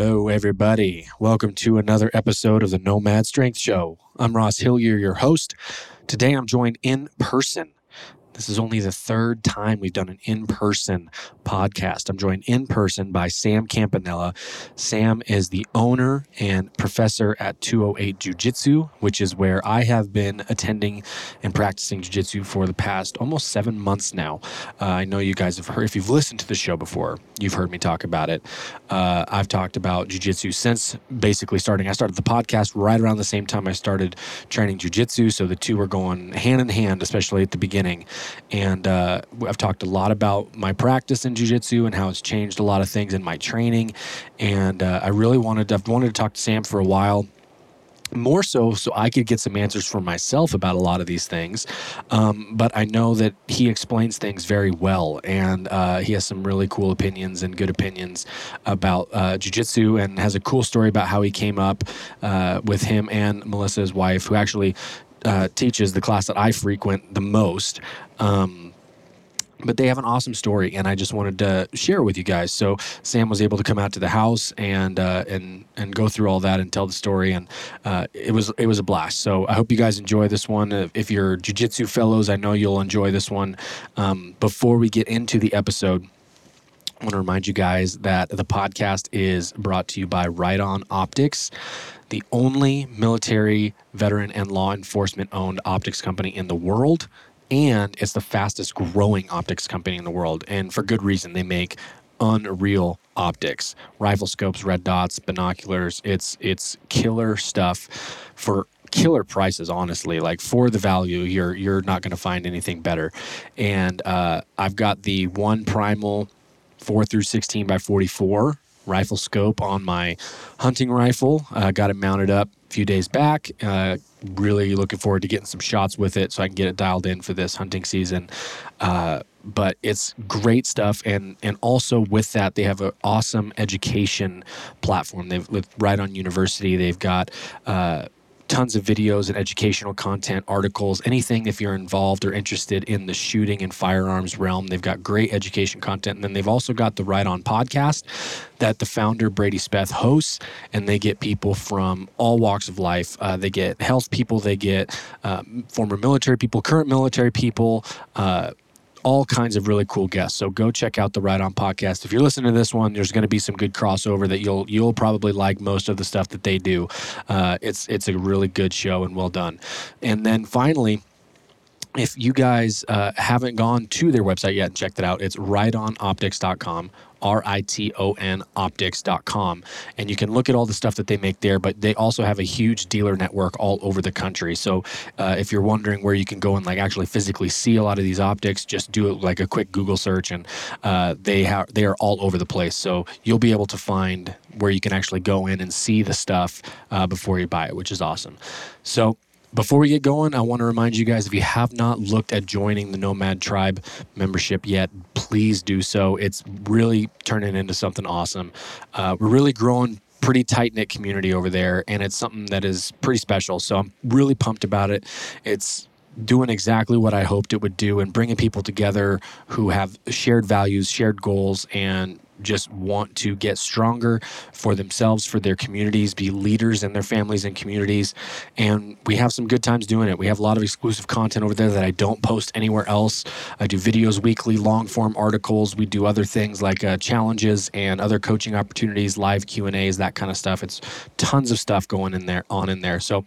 Hello, everybody. Welcome to another episode of the Nomad Strength Show. I'm Ross Hillier, your host. Today I'm joined in person this is only the third time we've done an in person podcast. I'm joined in person by Sam Campanella. Sam is the owner and professor at 208 Jiu Jitsu, which is where I have been attending and practicing Jiu Jitsu for the past almost seven months now. Uh, I know you guys have heard, if you've listened to the show before, you've heard me talk about it. Uh, I've talked about Jiu Jitsu since basically starting. I started the podcast right around the same time I started training Jiu Jitsu. So the two were going hand in hand, especially at the beginning. And uh, I've talked a lot about my practice in jujitsu and how it's changed a lot of things in my training. And uh, I really wanted to, I've wanted to talk to Sam for a while more so so I could get some answers for myself about a lot of these things. Um, but I know that he explains things very well, and uh, he has some really cool opinions and good opinions about uh, jujitsu, and has a cool story about how he came up uh, with him and Melissa's wife, who actually uh, teaches the class that I frequent the most. Um, but they have an awesome story, and I just wanted to share with you guys. So Sam was able to come out to the house and uh, and and go through all that and tell the story, and uh, it was it was a blast. So I hope you guys enjoy this one. If you're jujitsu fellows, I know you'll enjoy this one. Um, before we get into the episode. I want to remind you guys that the podcast is brought to you by Riton Optics the only military, veteran, and law enforcement owned optics company in the world. And it's the fastest growing optics company in the world. And for good reason. They make unreal optics rifle scopes red dots binoculars it's it's killer stuff for killer prices honestly like for the value you're you're not going to find anything better and uh, i've got the one primal 4 through 16 by 44 rifle scope on my hunting rifle. Uh, got it mounted up a few days back. Uh, really looking forward to getting some shots with it so I can get it dialed in for this hunting season. Uh, but it's great stuff, and and also with that they have an awesome education platform. They've Riton University. They've got uh, tons of videos and educational content, articles, anything if you're involved or interested in the shooting and firearms realm. They've got great education content. And then they've also got the Riton podcast that the founder, Brady Speth, hosts. And they get people from all walks of life. Uh, they get health people, they get uh, former military people, current military people. Uh, all kinds of really cool guests. So go check out the Riton podcast. If you're listening to this one, there's going to be some good crossover that you'll you'll probably like most of the stuff that they do. Uh, it's it's a really good show and well done. And then finally if you guys uh, haven't gone to their website yet and checked it out, it's ritonoptics.com, R I T O N optics.com. And you can look at all the stuff that they make there, but they also have a huge dealer network all over the country. So uh, if you're wondering where you can go and like actually physically see a lot of these optics, just do like a quick Google search and uh, they have they are all over the place. So you'll be able to find where you can actually go in and see the stuff uh, before you buy it, which is awesome. So before we get going, I want to remind you guys if you have not looked at joining the Nomad Tribe membership yet, please do so. It's really turning into something awesome. Uh, we're really growing pretty tight knit community over there, and it's something that is pretty special. So I'm really pumped about it. It's doing exactly what I hoped it would do and bringing people together who have shared values, shared goals, and just want to get stronger for themselves, for their communities, be leaders in their families and communities. And we have some good times doing it. We have a lot of exclusive content over there that I don't post anywhere else. I do videos weekly, long form articles. We do other things like uh, challenges and other coaching opportunities, live Q and A's, that kind of stuff. It's tons of stuff going in there on in there. So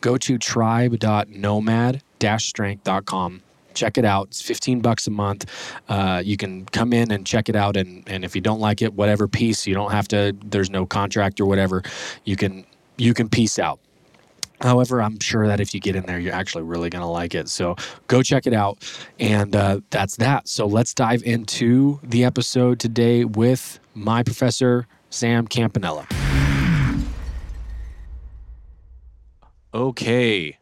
go to tribe.nomad-strength.com check it out. It's 15 bucks a month. Uh, you can come in and check it out. And, and if you don't like it, whatever piece, you don't have to, there's no contract or whatever. You can, you can piece out. However, I'm sure that if you get in there, you're actually really going to like it. So go check it out. And uh, that's that. So let's dive into the episode today with my professor, Sam Campanella. Okay.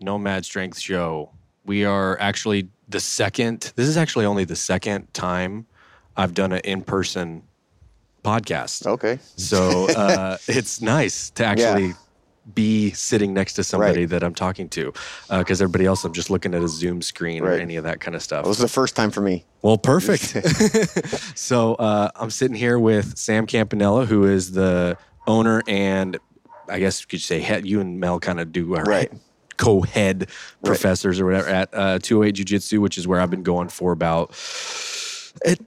Nomad Strength Show we are actually the second, this is actually only the second time I've done an in person podcast. Okay. So uh, it's nice to actually. Yeah. Be sitting next to somebody Right. that I'm talking to, because everybody else I'm just looking at a Zoom screen or any of that kind of stuff. Well, this is the first time for me. Well, perfect. so uh, I'm sitting here with Sam Campanella, who is the owner and I guess you could say head. You and Mel kind of do our Right. Co-head professors or whatever at uh, 208 Jiu Jitsu, which is where I've been going for about it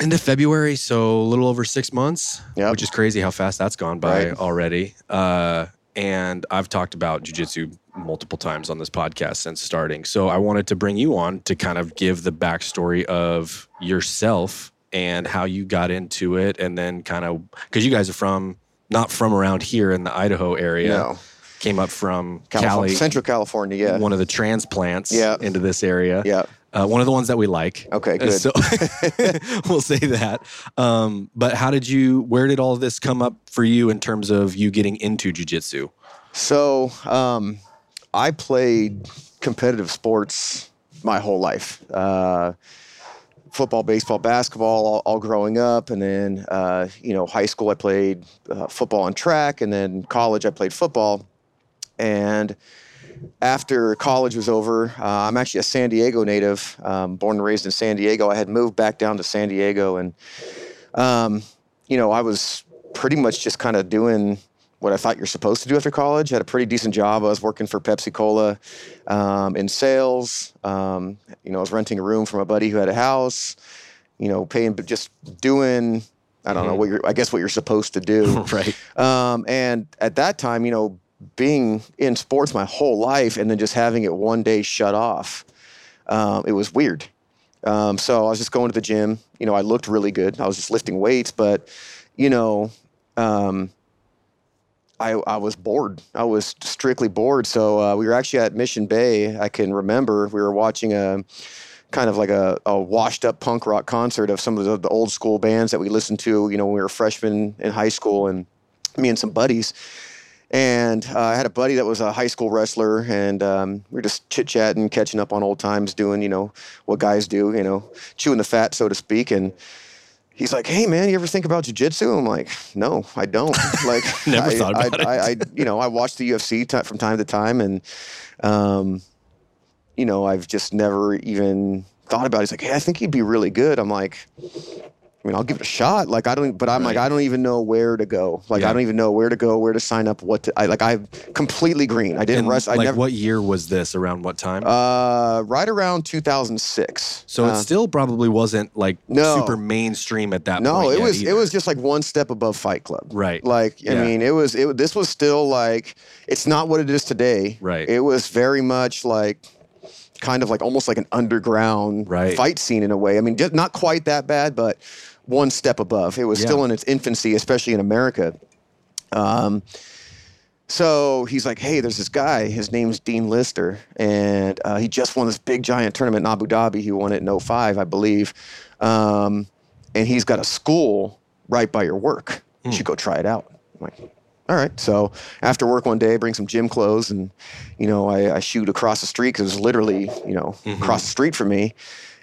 end of February, so a little over six months, Yep. which is crazy how fast that's gone by Right. already. Uh, and I've talked about jujitsu multiple times on this podcast since starting. So I wanted to bring you on to kind of give the backstory of yourself and how you got into it, and then kind of because you guys are from not from around here in the Idaho area, No. Came up from California, Cali, Central California, yeah. one of the transplants Yeah. into this area. yeah. Uh, one of the ones that we like. Okay, Uh, good. So we'll say that. Um, but how did you? Where did all this come up for you in terms of you getting into jujitsu? So um, I played competitive sports my whole life. Uh, football, baseball, basketball, all, all growing up, and then uh, you know, high school I played uh, football and track, and then college I played football. And after college was over, uh, I'm actually a San Diego native, um, born and raised in San Diego. I had moved back down to San Diego, and um, you know, I was pretty much just kind of doing what I thought you're supposed to do after college. Had a pretty decent job. I was working for Pepsi Cola um, in sales. Um, you know, I was renting a room from a buddy who had a house. You know, paying, but just doing. I don't know what you're. I guess what you're supposed to do. right. Um, and at that time, you know, being in sports my whole life and then just having it one day shut off, um, it was weird. Um, so I was just going to the gym. You know, I looked really good. I was just lifting weights, but you know, um, I, I was bored. I was strictly bored. So uh, we were actually at Mission Bay. I can remember we were watching a kind of like a, a washed up punk rock concert of some of the, the old school bands that we listened to, you know, when we were freshmen in high school and me and some buddies. And uh, I had a buddy that was a high school wrestler, and um, we were just chit chatting, catching up on old times, doing, you know, what guys do, you know, chewing the fat, so to speak. And he's like, "Hey, man, you ever think about jujitsu?" I'm like, "No, I don't." Like, Never I, thought about I, it. I, I, you know, I watch the UFC t- from time to time, and, um, you know, I've just never even thought about. it. He's like, "Hey, I think he'd be really good." I'm like. I mean, I'll give it a shot. Like I don't, but I'm like I don't even know where to go. Like Yeah. I don't even know where to go, where to sign up, what to. I like I'm completely green. I didn't And rest. I like, never. what year was this? Around what time? Uh, right around 2006. so it Uh, still probably wasn't like No. super mainstream at that point. no, it was either. it was just like one step above Fight Club. Right. Like I Yeah. mean, it was it. This was still like it's not what it is today. Right. It was very much like kind of like almost like an underground Right. fight scene in a way. I mean, just not quite that bad, but one step above. It was Yeah. still in its infancy, especially in America. Um, so he's like, hey, there's this guy. His name's Dean Lister, and uh, he just won this big giant tournament in Abu Dhabi. He won it in 05, I believe. Um, and he's got a school right by your work. You should go try it out. I'm like, all right. So after work one day, I bring some gym clothes and, you know, I, I shoot across the street because it was literally, you know, across the street from me.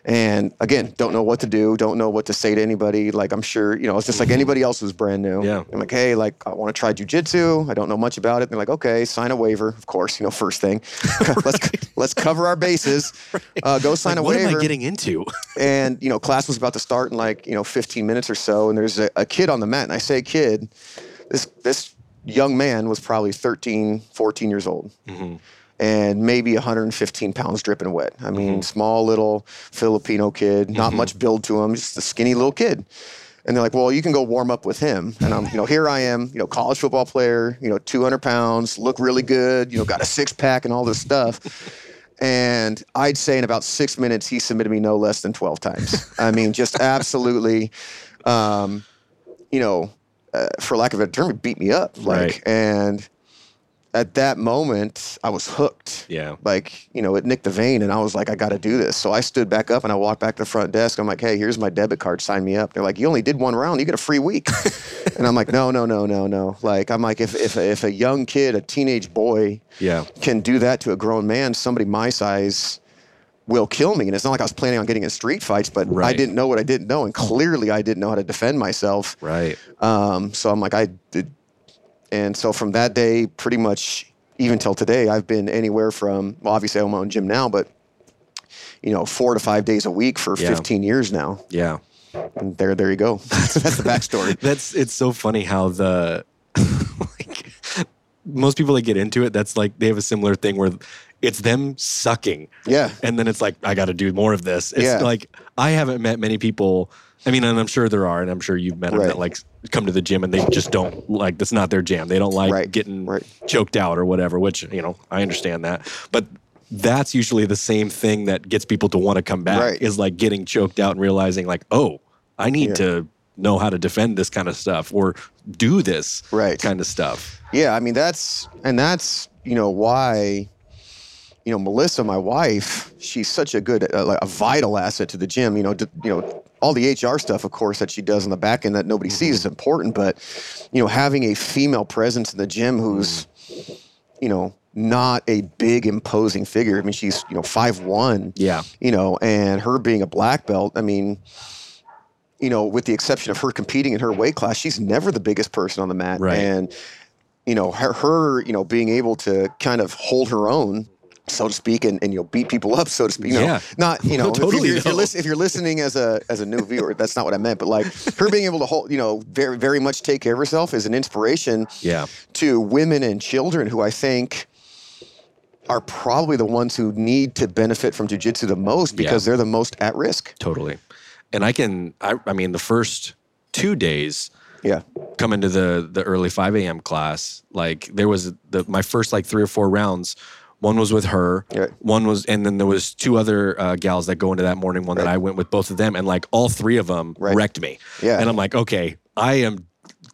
And again, don't know what to do, don't know what to say to anybody. Like I'm sure, you know, it's just like anybody else who's brand new. Yeah. I'm like, hey, like I want to try jujitsu. I don't know much about it. They're like, okay, sign a waiver, of course. You know, first thing, let's let's cover our bases. Uh, go sign Like, a what waiver am I getting into? and you know class was about to start in like you know 15 minutes or so and there's a, a kid on the mat and i say kid this this young man was probably 13 14 years old and maybe 115 pounds dripping wet i mean small little filipino kid not much build to him just a skinny little kid and they're like well you can go warm up with him and i'm you know here i am you know college football player you know 200 pounds look really good you know got a six pack and all this stuff and I'd say in about six minutes, he submitted me no less than 12 times. I mean, just absolutely, um, you know, uh, for lack of a term, beat me up. Like, Right. and at that moment, I was hooked. Yeah. Like, you know, it nicked the vein, and I was like, I got to do this. So I stood back up and I walked back to the front desk. I'm like, hey, here's my debit card. Sign me up. They're like, you only did one round. You get a free week. and I'm like, no, no, no, no, no. Like, I'm like, if, if, if a young kid, a teenage boy, Yeah. can do that to a grown man, somebody my size will kill me. And it's not like I was planning on getting in street fights, but I didn't know what I didn't know. And clearly I didn't know how to defend myself. Right. Um, so I'm like, I did. And so from that day, pretty much even till today, I've been anywhere from, well, obviously I own my own gym now, but, you know, four to five days a week for Yeah. 15 years now. Yeah. And there, there you go. That's, the backstory. That's it's so funny how the like most people that get into it, that's like they have a similar thing where it's them sucking. Yeah. And then it's like, I gotta do more of this. It's Yeah. like I haven't met many people I mean, and I'm sure there are, and I'm sure you've met them Right. that like come to the gym and they just don't like that's not their jam. They don't like Right. getting Right. choked out or whatever, which, you know, I understand that. But that's usually the same thing that gets people to want to come back is like getting choked out and realizing like, oh, I need Yeah. to know how to defend this kind of stuff or do this Right. kind of stuff. Yeah, I mean that's and that's you know why you know Melissa, my wife, she's such a good uh, like a vital asset to the gym. You know, d- you know all the HR stuff, of course, that she does on the back end that nobody sees mm-hmm. is important. But you know, having a female presence in the gym who's mm-hmm. you know not a big imposing figure. I mean, she's you know five one. Yeah. You know, and her being a black belt. I mean. You know, with the exception of her competing in her weight class, she's never the biggest person on the mat. Right. And you know, her, her, you know, being able to kind of hold her own, so to speak, and, and you'll beat people up, so to speak. Know, Yeah. not you know, Totally, if, you're, if, you're though. if you're listening as a as a new viewer, that's not what I meant. But like her being able to hold, you know, very very much take care of herself is an inspiration Yeah. to women and children who I think are probably the ones who need to benefit from jujitsu the most because they're the most at risk. Totally. And I can I, I mean the first two days Yeah. come into the the early 5 a.m. class, like there was the my first like three or four rounds. One was with her. Right. One was, and then there was two other uh, gals that go into that morning. One that I went with both of them, and like all three of them Right. wrecked me. Yeah. And I'm like, okay, I am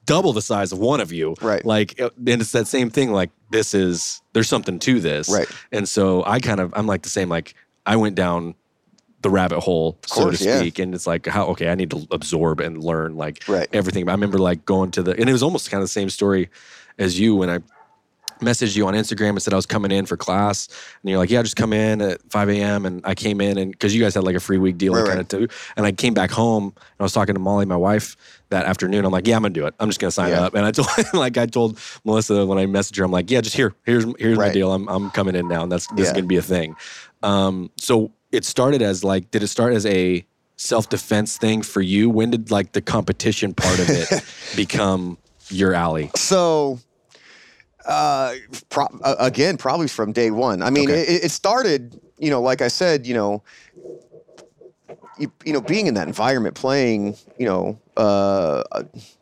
double the size of one of you. Right. Like, uh, and it's that same thing. Like, this is there's something to this. Right. And so I kind of I'm like the same. Like, I went down the rabbit hole, so course, to yeah. speak. And it's like, how okay, I need to absorb and learn like Right. everything. I remember like going to the, and it was almost kind of the same story as you when I messaged you on Instagram and said I was coming in for class, and you're like, yeah, just come in at 5 a.m. And I came in, and because you guys had like a free week deal, Right, kind right. of too. And I came back home, and I was talking to Molly, my wife, that afternoon. I'm like, yeah, I'm gonna do it. I'm just gonna sign Yeah. up. And I told, like, I told Melissa when I messaged her, I'm like, yeah, just here, here's here's my deal. I'm I'm coming in now, and that's this is gonna be a thing. Um, so it started as like, did it start as a self defense thing for you? When did like the competition part of it become your alley? So, uh, pro- again, probably from day one. I mean, Okay. it, it started, you know, like I said, you know, you, you know, being in that environment, playing, you know, uh,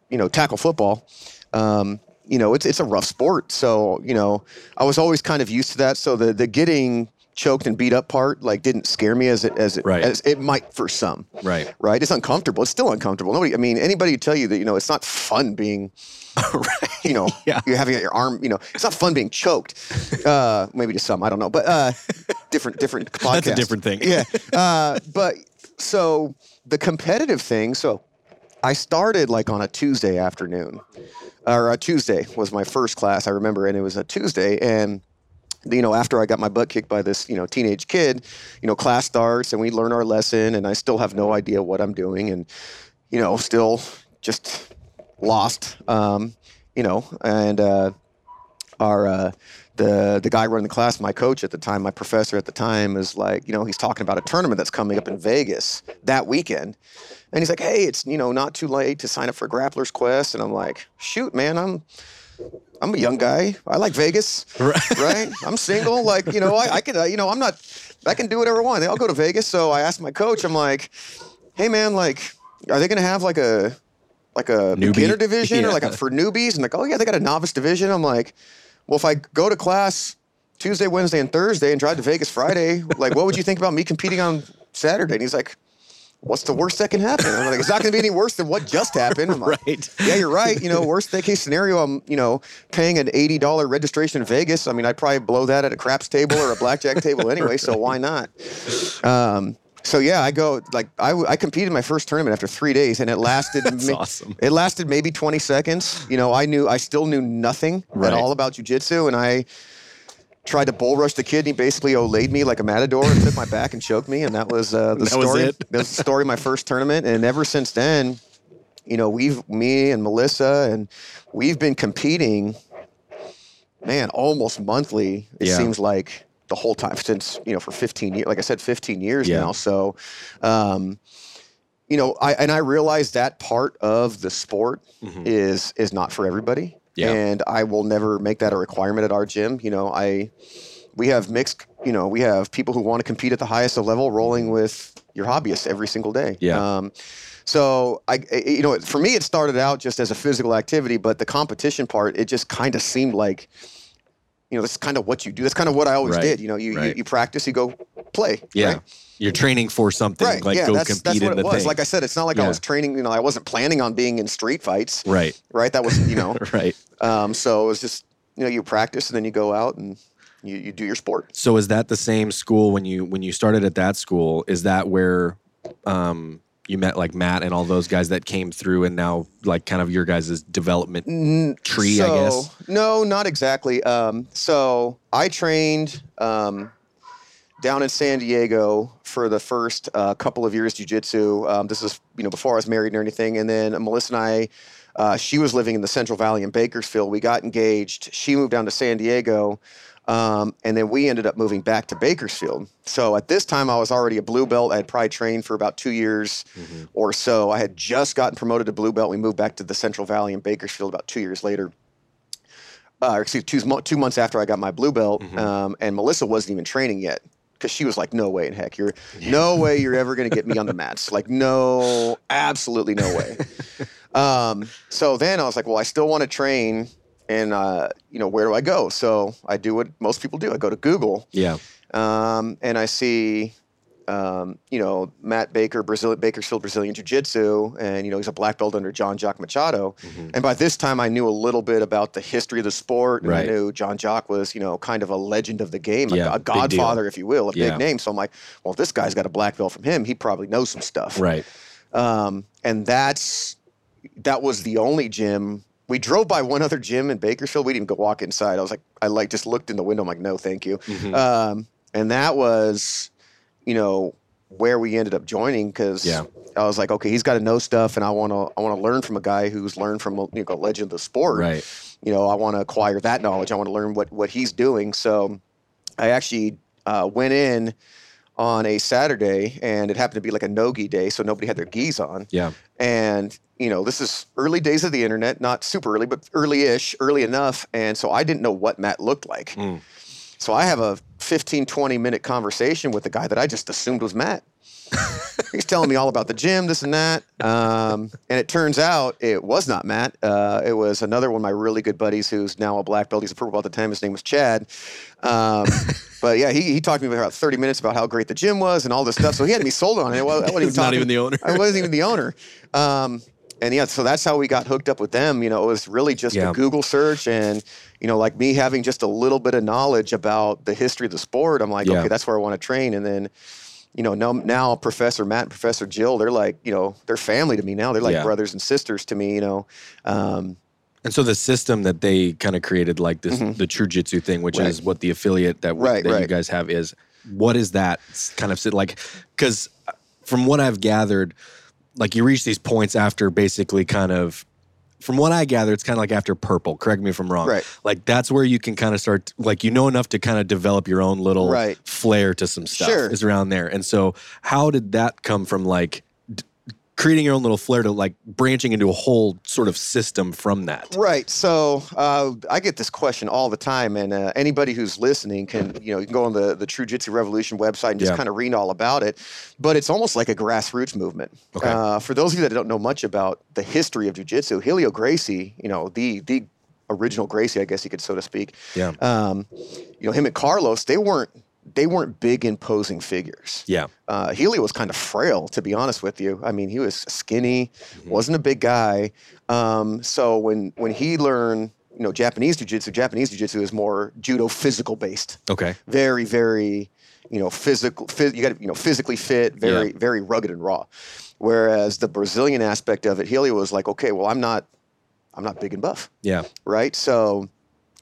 you know, tackle football. Um, you know, it's it's a rough sport. So, you know, I was always kind of used to that. So the the getting choked and beat up part like didn't scare me as it as it Right. as it might for some. Right. Right. It's uncomfortable. It's still uncomfortable. Nobody. I mean, anybody tell you that you know it's not fun being. You know, Yeah. you're having your arm. You know, it's not fun being choked. Uh, maybe to some, I don't know, but uh, different, different. Podcast. That's a different thing. Yeah. Uh, but so the competitive thing. So I started like on a Tuesday afternoon, or a Tuesday was my first class. I remember, and it was a Tuesday, and you know, after I got my butt kicked by this, you know, teenage kid, you know, class starts and we learn our lesson, and I still have no idea what I'm doing, and you know, still just lost, um, you know, and uh, our uh, the the guy running the class, my coach at the time, my professor at the time, is like, you know, he's talking about a tournament that's coming up in Vegas that weekend, and he's like, hey, it's you know not too late to sign up for Grappler's Quest, and I'm like, shoot, man, I'm I'm a young guy. I like Vegas, right? I'm single. Like, you know, I, I can, uh, you know, I'm not, I can do whatever I want. I'll go to Vegas. So I asked my coach, I'm like, hey, man, like, are they going to have like a, like a Newbie? beginner division or like a, for newbies? And like, oh, yeah, they got a novice division. I'm like, well, if I go to class Tuesday, Wednesday, and Thursday and drive to Vegas Friday, like, what would you think about me competing on Saturday? And he's like, what's the worst that can happen? I'm like, it's not going to be any worse than what just happened. I'm like, Right. yeah, you're right. You know, worst case scenario, I'm, you know, paying an $80 registration in Vegas. I mean, I'd probably blow that at a craps table or a blackjack table anyway. So why not? Um, so yeah, I go like I, I competed in my first tournament after three days, and it lasted. That's awesome. It lasted maybe 20 seconds. You know, I knew I still knew nothing Right. at all about jujitsu, and I tried to bull rush the kid. And he basically olayed me like a matador and took my back and choked me, and that was uh, the That was story. it? that was the story of my first tournament, and ever since then, you know, we've me and Melissa, and we've been competing. Man, almost monthly. It Yeah. seems like the whole time since you know for 15 years. Like I said, 15 years Yeah. now. So, um, you know, I and I realize that part of the sport is is not for everybody. Yeah. And I will never make that a requirement at our gym. You know, I we have mixed. You know, we have people who want to compete at the highest level, rolling with your hobbyists every single day. Yeah. Um, so I, I- you know, for me, it started out just as a physical activity, but the competition part, it just kind of seemed like, you know, that's kind of what you do. That's kind of what I always Right. did. You know, you, Right. you you practice, you go play. Yeah. right? You're training for something. Right. Like yeah, go that's, compete that's what in it the was. thing. Like I said, it's not like I was training. You know, I wasn't planning on being in street fights. right. Right. That was, you know, Right. um, so it was just, you know, you practice and then you go out and you, you do your sport. So is that the same school when you when you started at that school? Is that where um, you met like Matt and all those guys that came through and now like kind of your guys' development tree, I guess? No, not exactly. Um, so I trained um, down in San Diego for the first uh, couple of years jujitsu. Um, this is you know before I was married or anything, and then Melissa and I. Uh, she was living in the Central Valley in Bakersfield. We got engaged. She moved down to San Diego, um, and then we ended up moving back to Bakersfield. So at this time, I was already a blue belt. I had probably trained for about two years or so. I had just gotten promoted to blue belt. We moved back to the Central Valley in Bakersfield about two years later. Uh, excuse two, two months after I got my blue belt, um, and Melissa wasn't even training yet because she was like, "No way in heck, you're no way you're ever going to get me on the mats. Like, no, absolutely no way." um, so then I was like, "Well, I still want to train, and uh, you know, where do I go?" So I do what most people do. I go to Google, Yeah. um, and I see, um, you know, Matt Baker, Brazil, Bakersfield Brazilian Jiu Jitsu, and you know he's a black belt under Jean Jacques Machado. And by this time, I knew a little bit about the history of the sport, and Right. I knew John Jock was, you know, kind of a legend of the game, a- Yeah, a, deal. godfather, if you will, a Yeah. big name. So I'm like, well, if this guy's got a black belt from him, he probably knows some stuff. Right. Um, and that's that was the only gym. We drove by one other gym in Bakersfield. We didn't even go walk inside. I was like, I like just looked in the window. I'm like, no, thank you. Mm-hmm. Um, and that was, you know, where we ended up joining because Yeah. I was like, okay, he's got to know stuff, and I want to I want to learn from a guy who's learned from a you know, a legend of the sport. Right. You know, I want to acquire that knowledge. I want to learn what what he's doing. So, I actually uh, went in on a Saturday, and it happened to be like a no-gi day, so nobody had their gis on. Yeah. And you know, this is early days of the internet, not super early, but early-ish, early enough. And so I didn't know what Matt looked like. Mm. So I have a 15, 20 minute conversation with the guy that I just assumed was Matt. he's telling me all about the gym, this and that. Um, and it turns out it was not Matt. Uh, it was another one of my really good buddies who's now a black belt. He's a purple belt at the time. His name was Chad. Um, but yeah, he, he talked to me for about 30 minutes about how great the gym was and all this stuff. So he had me sold on it. Well, I wasn't even He's not even the owner. I wasn't even the owner. Um, and yeah, so that's how we got hooked up with them. You know, it was really just Yeah. a Google search and, you know, like me having just a little bit of knowledge about the history of the sport. I'm like, Yeah. okay, that's where I want to train. And then, you know, now, now Professor Matt and Professor Jill, they're like, you know, they're family to me now. They're like Yeah. brothers and sisters to me, you know. Um, And so the system that they kind of created, like this, the True Jitsu thing, which Mm-hmm. Right. is what the affiliate that, Right, that you guys have is, what is that kind of like? Because from what I've gathered, like you reach these points after basically kind of, from what I gather, it's kind of like after purple. Correct me if I'm wrong. Right. Like that's where you can kind of start, like you know enough to kind of develop your own little Right. flair to some stuff. Sure. Is around there. And so, how did that come from? Like. Creating your own little flair to like branching into a whole sort of system from that. Right. So uh, I get this question all the time, and uh, anybody who's listening can, you know, you can go on the the True Jitsu Revolution website and just Yeah. kind of read all about it. But it's almost like a grassroots movement. Okay. Uh, for those of you that don't know much about the history of jujitsu, Helio Gracie, you know, the the original Gracie, I guess you could so to speak. Yeah. Um, you know, him and Carlos, they weren't they weren't big imposing figures. Yeah. Uh, Helio was kind of frail, to be honest with you. I mean, he was skinny, Mm-hmm. wasn't a big guy. Um, so when when he learned, you know, Japanese jiu-jitsu, Japanese jiu-jitsu is more judo physical based. Okay. Very, very, you know, physical. Phys- you got to, you know, physically fit. Very, very rugged and raw. Whereas the Brazilian aspect of it, Helio was like, okay, well, I'm not, I'm not big and buff Yeah. right? So,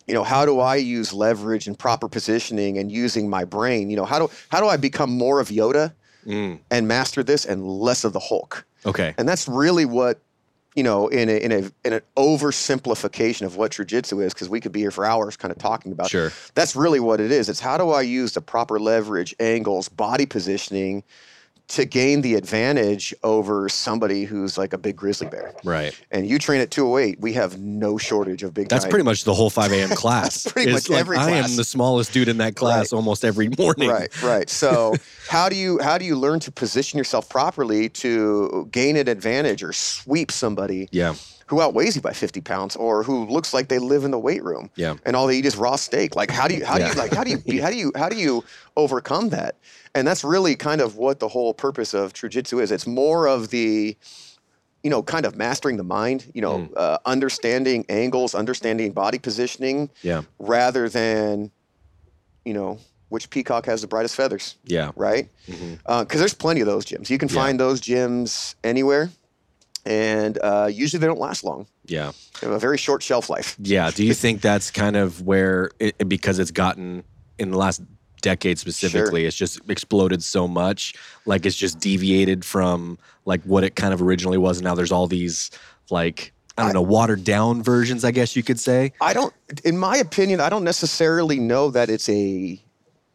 you know, how do I use leverage and proper positioning and using my brain? You know, how do how do I become more of Yoda Mm. and master this and less of the Hulk? Okay. And that's really what you know in a in a in an oversimplification of what jujitsu is because we could be here for hours kind of talking about. Sure. That's really what it is. It's how do I use the proper leverage, angles, body positioning to gain the advantage over somebody who's like a big grizzly bear. Right. And you train at 208, we have no shortage of big That's pretty much the whole 5 a.m. class. Pretty It's much every I class. am the smallest dude in that class almost every morning. Right, right. So how do you how do you learn to position yourself properly to gain an advantage or sweep somebody Yeah. Who outweighs you by 50 pounds or who looks like they live in the weight room Yeah. and all they eat is raw steak? Like how do you how do you like how do you how do you how do you overcome that? And that's really kind of what the whole purpose of True Jitsu is. It's more of the you know, kind of mastering the mind, you know, Mm. uh, understanding angles, understanding body positioning, Yeah. rather than, you know, which peacock has the brightest feathers, Yeah. right? Because there's plenty of those gyms. You can Yeah. find those gyms anywhere, and uh, usually they don't last long. Yeah. They have a very short shelf life. Yeah. Do you think that's kind of where, it, because it's gotten in the last decade specifically, it's just exploded so much? Like it's just deviated from like what it kind of originally was. And now there's all these like, I don't know, watered down versions, I guess you could say. I don't, in my opinion, I don't necessarily know that it's a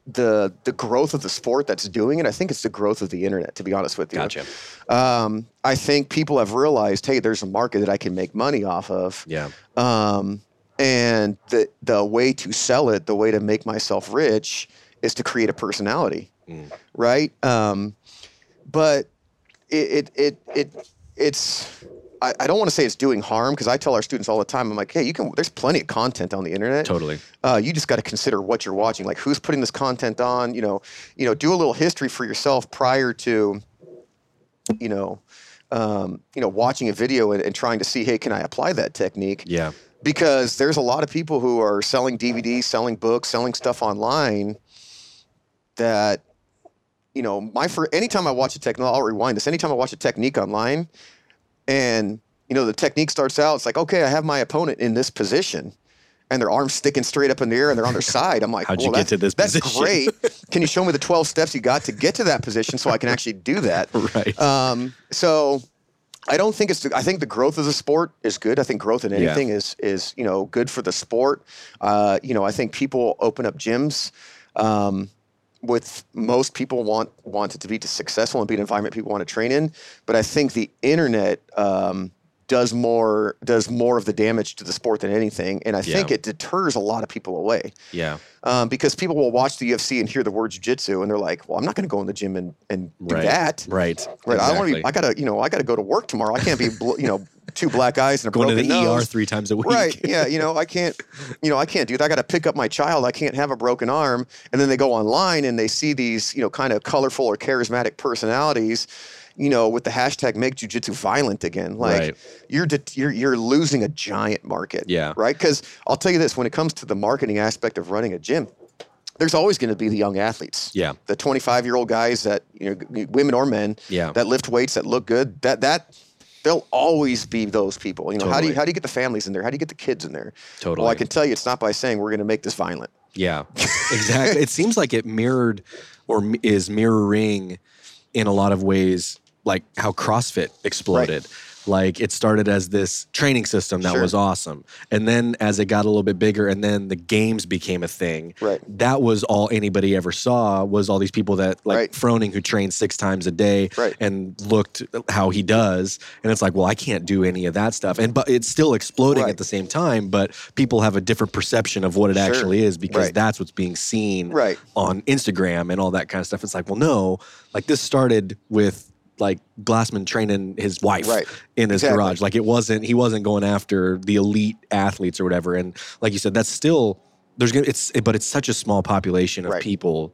the the growth of the sport that's doing it. I think it's the growth of the internet. To be honest with you, Gotcha. Um, I think people have realized, hey, there's a market that I can make money off of. Yeah. Um, and the the way to sell it, the way to make myself rich, is to create a personality, Mm. right? Um, but it it it, it it's. I, I don't want to say it's doing harm because I tell our students all the time. I'm like, hey, you can. There's plenty of content on the internet. Totally. Uh, you just got to consider what you're watching. Like, who's putting this content on? You know, you know, do a little history for yourself prior to, you know, um, you know, watching a video and, and trying to see, hey, can I apply that technique? Yeah. because there's a lot of people who are selling DVDs, selling books, selling stuff online that you know, my for anytime I watch a technique, I'll rewind this. Anytime I watch a technique online and you know, the technique starts out, it's like, okay, I have my opponent in this position and their arms sticking straight up in the air and they're on their side. I'm like, How'd you well, get to that's- this That's position?" great. Can you show me the 12 steps you got to get to that position so I can actually do that? Right. Um, so I don't think it's. I think the growth of the sport is good. I think growth in Yeah. anything is is you know good for the sport. Uh, you know, I think people open up gyms. Um, with most people want want it to be to successful and be an environment people want to train in, but I think the internet um, does more does more of the damage to the sport than anything, and I think it deters a lot of people away Yeah. um, because people will watch the UFC and hear the word jiu-jitsu and they're like, "Well, I'm not going to go in the gym and, and do Right. that." Right. Right. I want to be. I gotta. You know. I gotta go to work tomorrow. I can't be. You know, two black eyes and a Going to broken the ER three times a week. Right. Yeah. You know, I can't. You know, I can't do that. I got to pick up my child. I can't have a broken arm. And then they go online and they see these, you know, kind of colorful or charismatic personalities. You know, with the hashtag make jujitsu violent again. Like Right. you're det- you're you're losing a giant market. Yeah. Right. Because I'll tell you this: when it comes to the marketing aspect of running a gym, there's always going to be the young athletes. Yeah. The 25 year old guys that you know, women or men. Yeah. That lift weights that look good. That that. There'll always be those people. You know, how do you how do you get the families in there? How do you get the kids in there? Totally. Well, I can tell you, it's not by saying we're going to make this violent. Yeah, exactly. it seems like it mirrored or is mirroring in a lot of ways like how CrossFit exploded. Like it started as this training system that Sure. was awesome. And then as it got a little bit bigger and then the games became a thing. Right. That was all anybody ever saw was all these people that like Right. Froning who trained six times a day Right. and looked how he does. And it's like, well, I can't do any of that stuff. And but it's still exploding Right. at the same time, but people have a different perception of what it Sure. actually is because that's what's being seen Right. on Instagram and all that kind of stuff. It's like, well, no, like this started with like Glassman training his wife Right. in his Exactly. garage. Like it wasn't he wasn't going after the elite athletes or whatever. And like you said, that's still there's gonna it's but it's such a small population of Right. people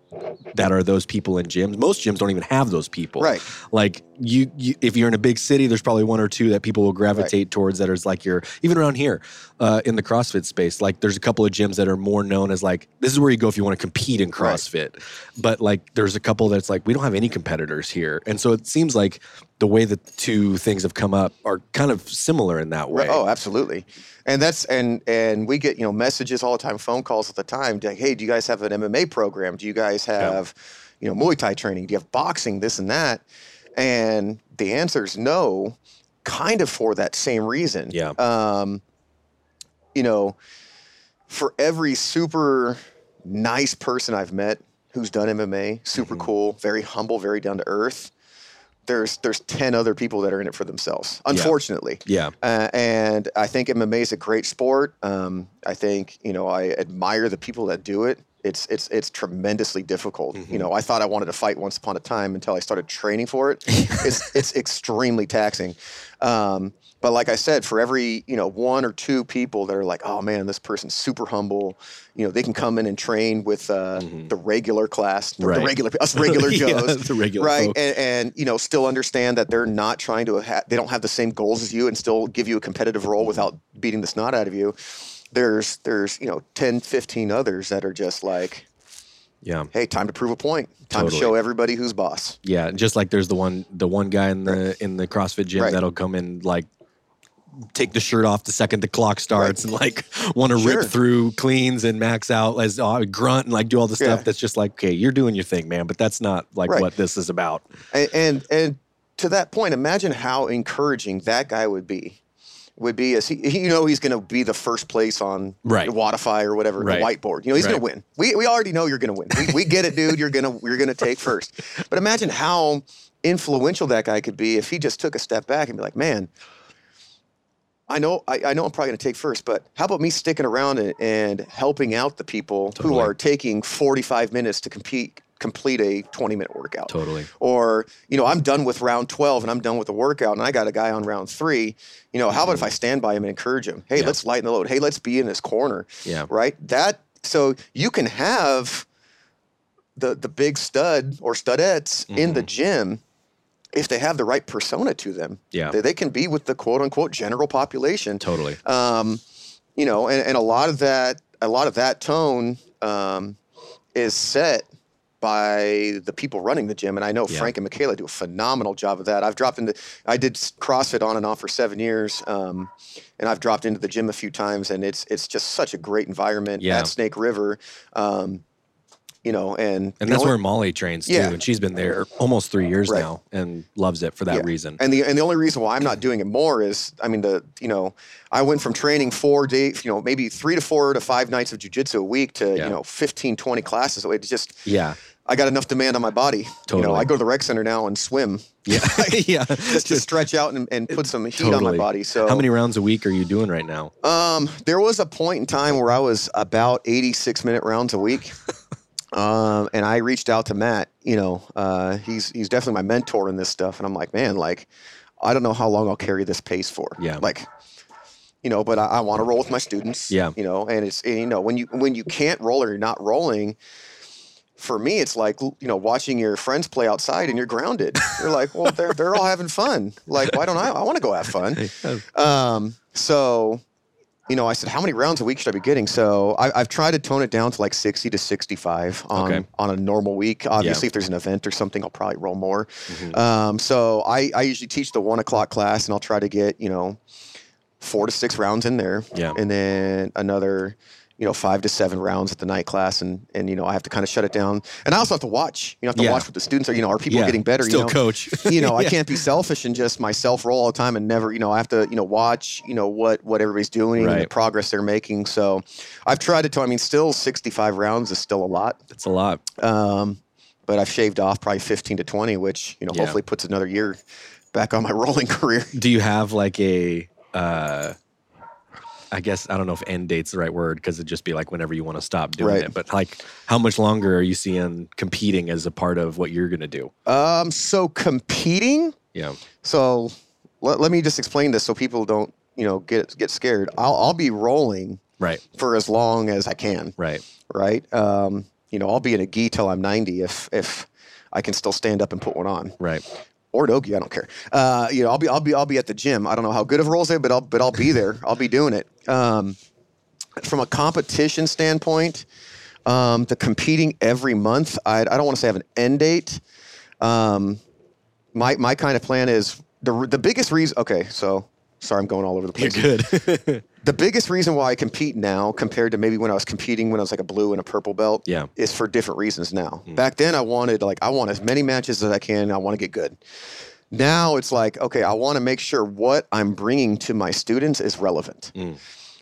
that are those people in gyms. Most gyms don't even have those people. Right. Like you, you if you're in a big city, there's probably one or two that people will gravitate towards that is like your even around here, uh, in the CrossFit space. Like there's a couple of gyms that are more known as like this is where you go if you want to compete in Right. CrossFit. But like there's a couple that's like we don't have any competitors here. And so it seems like the way the two things have come up are kind of similar in that way. Oh, absolutely. And that's and and we get you know messages all the time, phone calls at the time. Like, hey, do you guys have an MMA program? Do you guys have you know Muay Thai training? Do you have boxing? This and that. And the answer is no, kind of for that same reason. Yeah. Um, you know, for every super nice person I've met who's done MMA, super Mm-hmm. cool, very humble, very down to earth. There's there's ten other people that are in it for themselves. Unfortunately. Yeah. Uh, and I think MMA is a great sport. Um, I think you know I admire the people that do it. It's it's it's tremendously difficult. Mm-hmm. You know, I thought I wanted to fight once upon a time until I started training for it. it's it's extremely taxing. Um, but like I said, for every you know one or two people that are like, oh man, this person's super humble. You know, they can come in and train with uh, the regular class, the, the Mm-hmm. Regular us regular Yeah, Joes, the regular right? and, and you know still understand that they're not trying to ha- they don't have the same goals as you and still give you a competitive role without beating the snot out of you there's there's you know 10 15 others that are just like Yeah. hey time to prove a point time Totally. to show everybody who's boss Yeah, just like there's the one the one guy in the in the CrossFit gym Right. that'll come in like take the shirt off the second the clock starts and like want to Sure. rip through cleans and max out as uh, grunt and like do all the stuff Yeah. that's just like okay you're doing your thing man but that's not like Right. what this is about and, and and to that point imagine how encouraging that guy would be would be as he, you know he's going to be the first place on Right. Wodify or whatever Right. the whiteboard. You know he's Right. going to win. We, we already know you're going to win. We, we get it, dude. You're gonna you're gonna take first. But imagine how influential that guy could be if he just took a step back and be like, man. I know, I, I know I'm probably going to take first, but how about me sticking around and, and helping out the people who are taking 45 minutes to compete, complete a 20 minute workout? totally or you know i'm done with round 12 and i'm done with the workout and i got a guy on round three you know how about if i stand by him and encourage him hey Yeah. let's lighten the load hey let's be in this corner Yeah. right that so you can have the the big stud or studettes in Mm-hmm. the gym if they have the right persona to them Yeah. they, they can be with the quote unquote general population totally um, you know, and, and a lot of that, a lot of that tone um, is set by the people running the gym. And I know Yeah. Frank and Michaela do a phenomenal job of that. I've dropped into, I did CrossFit on and off for seven years, um, and I've dropped into the gym a few times, and it's it's just such a great environment Yeah. at Snake River. Um, you know, and and that's only- where Molly trains too Yeah. and she's been there almost three years Right. now and loves it for that Yeah. reason And the and the only reason why I'm not doing it more is, I mean, the you know, I went from training four days, you know, maybe three to four to five nights of jujitsu a week to Yeah. you know 15, 20 classes. It just yeah I got enough demand on my body. You know, Totally. I go to the rec center now and swim Yeah, yeah. just to stretch out and, and put some heat on my body. So How many rounds a week are you doing right now? Um, there was a point in time where I was about 86 minute rounds a week. Um, and I reached out to Matt, you know, uh, he's, he's definitely my mentor in this stuff. And I'm like, man, like, I don't know how long I'll carry this pace for. Yeah. Like, you know, but I, I want to roll with my students. Yeah. You know, and it's, and, you know, when you, when you can't roll or you're not rolling, for me, it's like, you know, watching your friends play outside and you're grounded. You're like, well, they're, they're all having fun. Like, why don't I, I want to go have fun. Um, so, you know, I said, how many rounds a week should I be getting? So I, I've tried to tone it down to like 60 to 65 on, Okay. on a normal week. Obviously, if there's an event or something, I'll probably roll more. Um, so I, I usually teach the one o'clock class and I'll try to get, you know, four to six rounds in there. Yeah. And then another, you know, five to seven rounds at the night class. And, and, you know, I have to kind of shut it down. And I also have to watch, you know, I have to Yeah. watch what the students are, you know, are people Yeah, getting better? Still you know? coach. you know, I Yeah. can't be selfish and just myself roll all the time and never, you know, I have to, you know, watch, you know, what what everybody's doing and the progress they're making. So I've tried to tell, I mean, still 65 rounds is still a lot. It's a lot. Um, but I've shaved off probably 15 to 20, which, you know, hopefully puts another year back on my rolling career. Do you have like a, uh, I guess I don't know if end date's the right word because it'd just be like whenever you want to stop doing Right. it. But like, how much longer are you seeing competing as a part of what you're gonna do? Um, so competing, Yeah. so let, let me just explain this so people don't, you know, get get scared. I'll, I'll be rolling Right. for as long as I can. Right. right? Um, you know, I'll be in a gi till I'm 90 if if I can still stand up and put one on, Right. or no gi, I don't care. Uh, you know, I'll be I'll be I'll be at the gym. I don't know how good of a rolls they, but I'll but I'll be there. I'll be doing it. Um, from a competition standpoint, um, the competing every month, I, I don't want to say I have an end date. Um, my my kind of plan is the the biggest reason. Okay, so sorry, I'm going all over the place You're good. the biggest reason why I compete now compared to maybe when I was competing when I was like a blue and a purple belt Yeah. is for different reasons now. Back then I wanted like I want as many matches as I can. I want to get good. Now it's like okay, I want to make sure what I'm bringing to my students is relevant.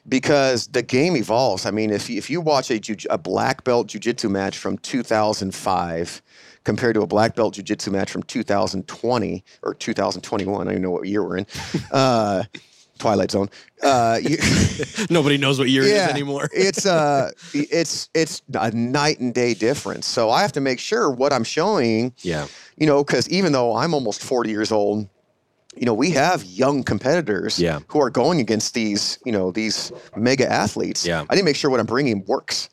Because the game evolves. I mean, if you, if you watch a, jiu- a black belt jujitsu match from 2005 compared to a black belt jujitsu match from 2020 or 2021, I don't even know what year we're in, uh, Twilight Zone. Uh, you, Nobody knows what year it is anymore. it's uh, it's it's a night and day difference. So I have to make sure what I'm showing, yeah. you know, because even though I'm almost 40 years old, you know, we have young competitors Yeah. who are going against these, you know, these mega athletes. Yeah. I need to make sure what I'm bringing works.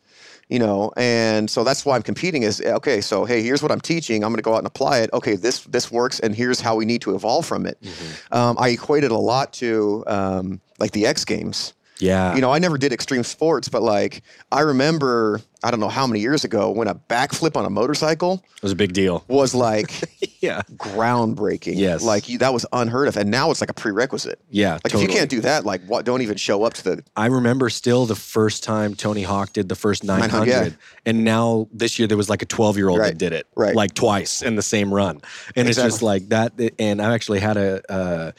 You know, and so that's why I'm competing. Is okay. So hey, here's what I'm teaching. I'm going to go out and apply it. Okay, this this works, and here's how we need to evolve from it. Mm-hmm. Um, I equated a lot to um, like the X Games Yeah. you know, I never did extreme sports, but like I remember, I don't know how many years ago when a backflip on a motorcycle it was a big deal. was like Yeah. groundbreaking. Yes. like you, that was unheard of, and now it's like a prerequisite. Yeah. Like if you can't do that, like what? Don't even show up to the. I remember still the first time Tony Hawk did the first 900. 900, yeah. And now this year there was like a 12 year old Right, that did it right. like twice in the same run. And it's just like that. And I actually had a, uh,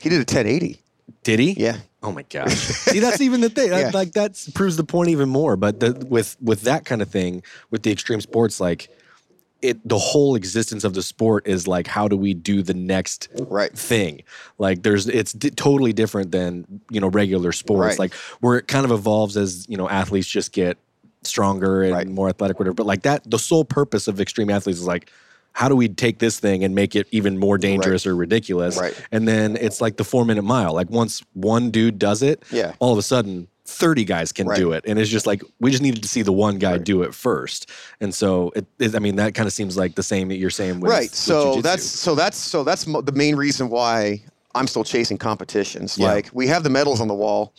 He did a 1080. did he? Yeah, Oh my gosh! See, that's even the thing. Yeah. Like that proves the point even more. But the, with with that kind of thing, with the extreme sports, like it, the whole existence of the sport is like, how do we do the next right. thing? Like, there's it's d- totally different than you know regular sports. Right. Like where it kind of evolves as you know athletes just get stronger and Right. more athletic, whatever. But like that, the sole purpose of extreme athletes is like. How do we take this thing and make it even more dangerous or ridiculous? Right. And then it's like the four minute mile. Like once one dude does it, Yeah. all of a sudden 30 guys can Right. do it and it's just like we just needed to see the one guy Right. do it first and so it, it i mean that kind of seems like the same that you're saying with right. So jujitsu. that's so that's so that's mo- the main reason why I'm still chasing competitions. Yeah. Like we have the medals on the wall,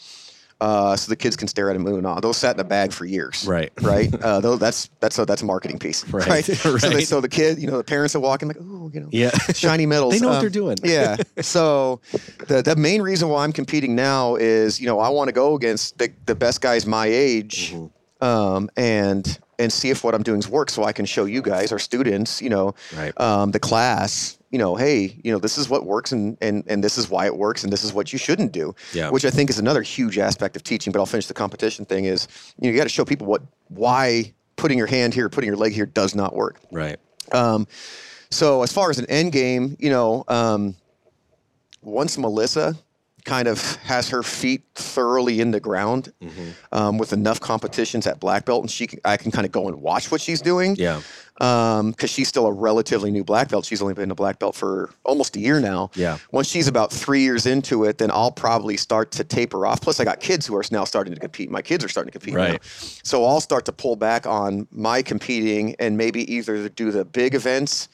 uh, so the kids can stare at them and on. Those sat in a bag for years. Right. Right. Uh, those, that's that's a that's a marketing piece. Right. Right. So, they, so the kid, you know, the parents are walking like, oh, you know, yeah shiny medals. They know what Um, they're doing. yeah. So the the main reason why I'm competing now is, you know, I want to go against the, the best guys my age, Mm-hmm. um, and and see if what I'm doing is work, so I can show you guys, our students, you know, Right. um, the class, you know, hey, you know, this is what works, and and and this is why it works, and this is what you shouldn't do. Yeah. Which I think is another huge aspect of teaching. But I'll finish the competition thing. Is you, know, you got to show people what why putting your hand here, putting your leg here does not work. Right. Um, so as far as an end game, you know, um, once Melissa kind of has her feet thoroughly in the ground um, with enough competitions at black belt, and she can, I can kind of go and watch what she's doing. Yeah. Because she's still a relatively new black belt. She's only been a black belt for almost a year now. Yeah. Once she's about three years into it, then I'll probably start to taper off. Plus, I got kids who are now starting to compete. My kids are starting to compete. now. So I'll start to pull back on my competing and maybe either do the big events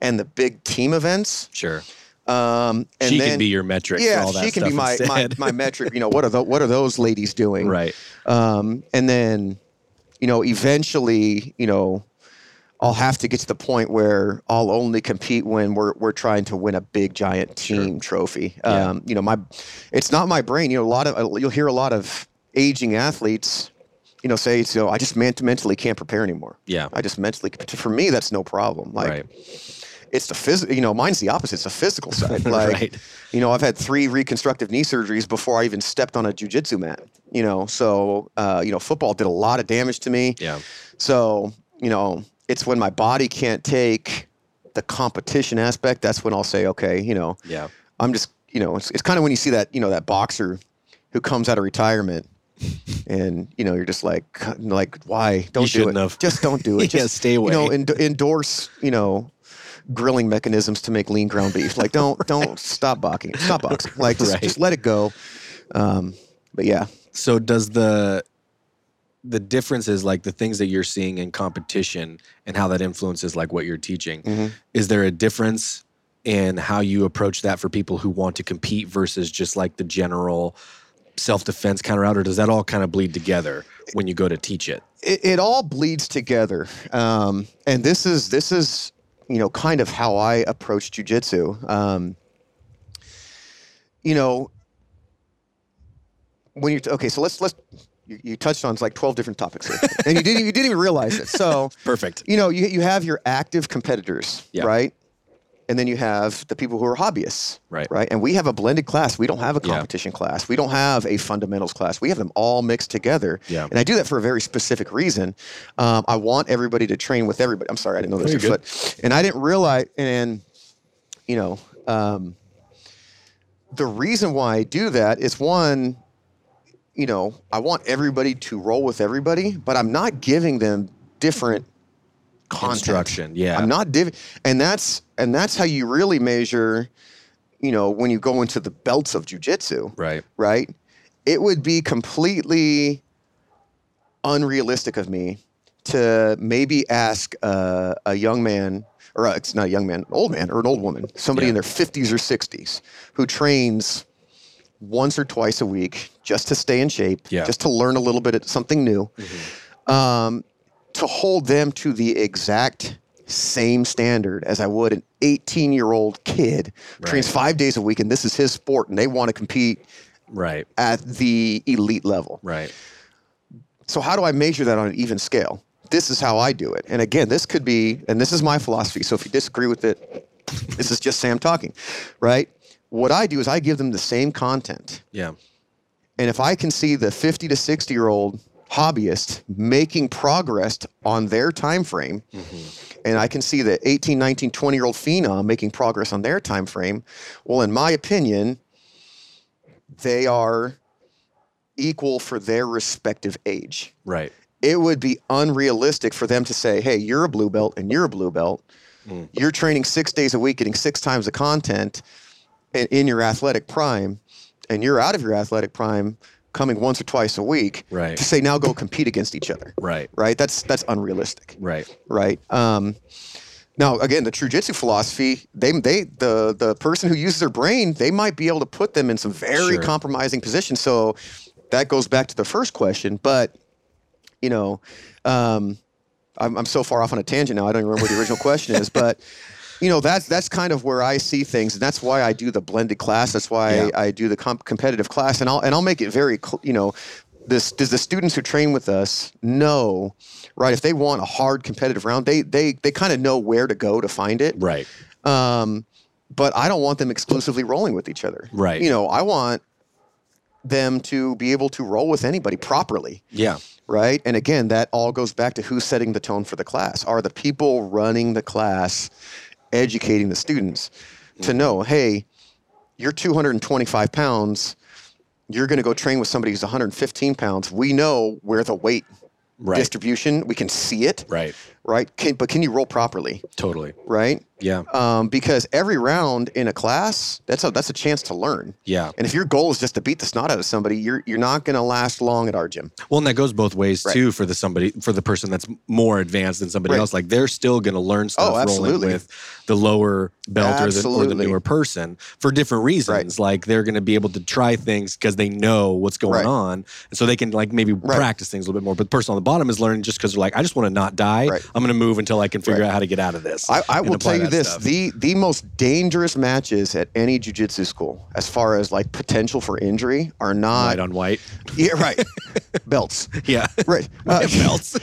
and the big team events. Sure. Um, and she then, can be your metric yeah, for all that she can be my, my my metric. You know, what are the, what are those ladies doing? right. Um, and then, you know, eventually, you know, I'll have to get to the point where I'll only compete when we're we're trying to win a big giant team trophy. Yeah. Um, you know, my it's not my brain. You know, a lot of you'll hear a lot of aging athletes, you know, say, "So I just mentally can't prepare anymore." Yeah. I just mentally. For me, that's no problem. Like, right. It's the physical. You know, mine's the opposite. It's the physical side. Like, Right. you know, I've had three reconstructive knee surgeries before I even stepped on a jujitsu mat. You know, so uh, you know, football did a lot of damage to me. Yeah. So you know, it's when my body can't take the competition aspect. That's when I'll say, okay, you know, Yeah. I'm just, you know, it's, it's kind of when you see that, you know, that boxer who comes out of retirement. And you know you're just like, like why don't do it? have. Just don't do it. Yeah, Just stay You know, away. end- endorse you know grilling mechanisms to make lean ground beef. Like don't don't stop boxing. Stop boxing. Like just, Right. just let it go. Um, but yeah, So does the the difference is like the things that you're seeing in competition and how that influences like what you're teaching. Mhm. Is there a difference in how you approach that for people who want to compete versus just like the general self defense counter out, or does that all kind of bleed together when you go to teach it? it, it all bleeds together. Um, and this is this is you know kind of how I approach jujitsu. Um, you know, when you're okay, so let's let's you, you touched on like twelve different topics here, and you didn't you didn't even realize it. So Perfect. you know you you have your active competitors, Yeah. right? And then you have the people who are hobbyists, Right. Right. And we have a blended class. We don't have a Yeah. competition class. We don't have a fundamentals class. We have them all mixed together. Yeah. And I do that for a very specific reason. Um, I want everybody to train with everybody. I'm sorry, I didn't know this. you're. And I didn't realize, and you know, um, the reason why I do that is one, you know, I want everybody to roll with everybody, but I'm not giving them different content. Instruction. Yeah. I'm not div, and that's and that's how you really measure, you know, when you go into the belts of jujitsu right. right? It would be completely unrealistic of me to maybe ask uh, a young man, or uh, it's not a young man, an old man, or an old woman, somebody Yeah. in their 50s or 60s who trains once or twice a week just to stay in shape, Yeah. Mm-hmm. just to learn a little bit of something new, um, to hold them to the exact same standard as I would an 18 year old kid who trains five days a week and this is his sport and they want to compete Right. at the elite level. Right. So how do I measure that on an even scale? This is how I do it. And again, this could be, and this is my philosophy. So if you disagree with it, this is just Sam talking, right? What I do is I give them the same content. Yeah. And if I can see the 50 to 60 year old hobbyist making progress on their time frame, and I can see the 18, 19, 20 year old phenom making progress on their time frame, well, in my opinion, they are equal for their respective age. Right. It would be unrealistic for them to say, hey, you're a blue belt and you're a blue belt. Mm. You're training six days a week, getting six times the content in your athletic prime, and you're out of your athletic prime coming once or twice a week. Right. To say now go compete against each other. Right. Right? That's that's unrealistic Right. right? Um, now, again, the jujitsu philosophy, they, they, the, the person who uses their brain, they might be able to put them in some very Sure. compromising positions. So that goes back to the first question. But, you know, um, I'm, I'm so far off on a tangent now. I don't even remember what the original question is. But, you know, that's that's kind of where I see things, and that's why I do the blended class. That's why Yeah. I, do the comp- competitive class, and I'll and I'll make it very, cl- you know, this does the students who train with us know, right? If they want a hard competitive round, they they they kind of know where to go to find it. Right. Um, but I don't want them exclusively rolling with each other. Right. You know, I want them to be able to roll with anybody properly Yeah. right? And again, that all goes back to who's setting the tone for the class. Are the people running the class educating the students to Mm-hmm. know, hey, you're 225 pounds, you're going to go train with somebody who's 115 pounds. We know where the weight Right. distribution, we can see it, Right. Right? Can, but can you roll properly, Totally. right? Yeah. Um, because every round in a class, that's a, that's a chance to learn. Yeah. And if your goal is just to beat the snot out of somebody, you're, you're not going to last long at our gym. Well, and that goes both ways Right. too for the somebody for the person that's more advanced than somebody Right. else. Like they're still going to learn stuff rolling absolutely. with the lower belt or the, or the newer person for different reasons. Like they're going to be able to try things because they know what's going Right. on, and so they can like maybe practice things a little bit more. But the person on the bottom is learning just because they're like, I just want to not die. I'm going to move until I can figure Right. out how to get out of this. I, I will tell you this: stuff. the the most dangerous matches at any jujitsu school, as far as like potential for injury, are not white on white. yeah right belts Yeah. right uh, belts.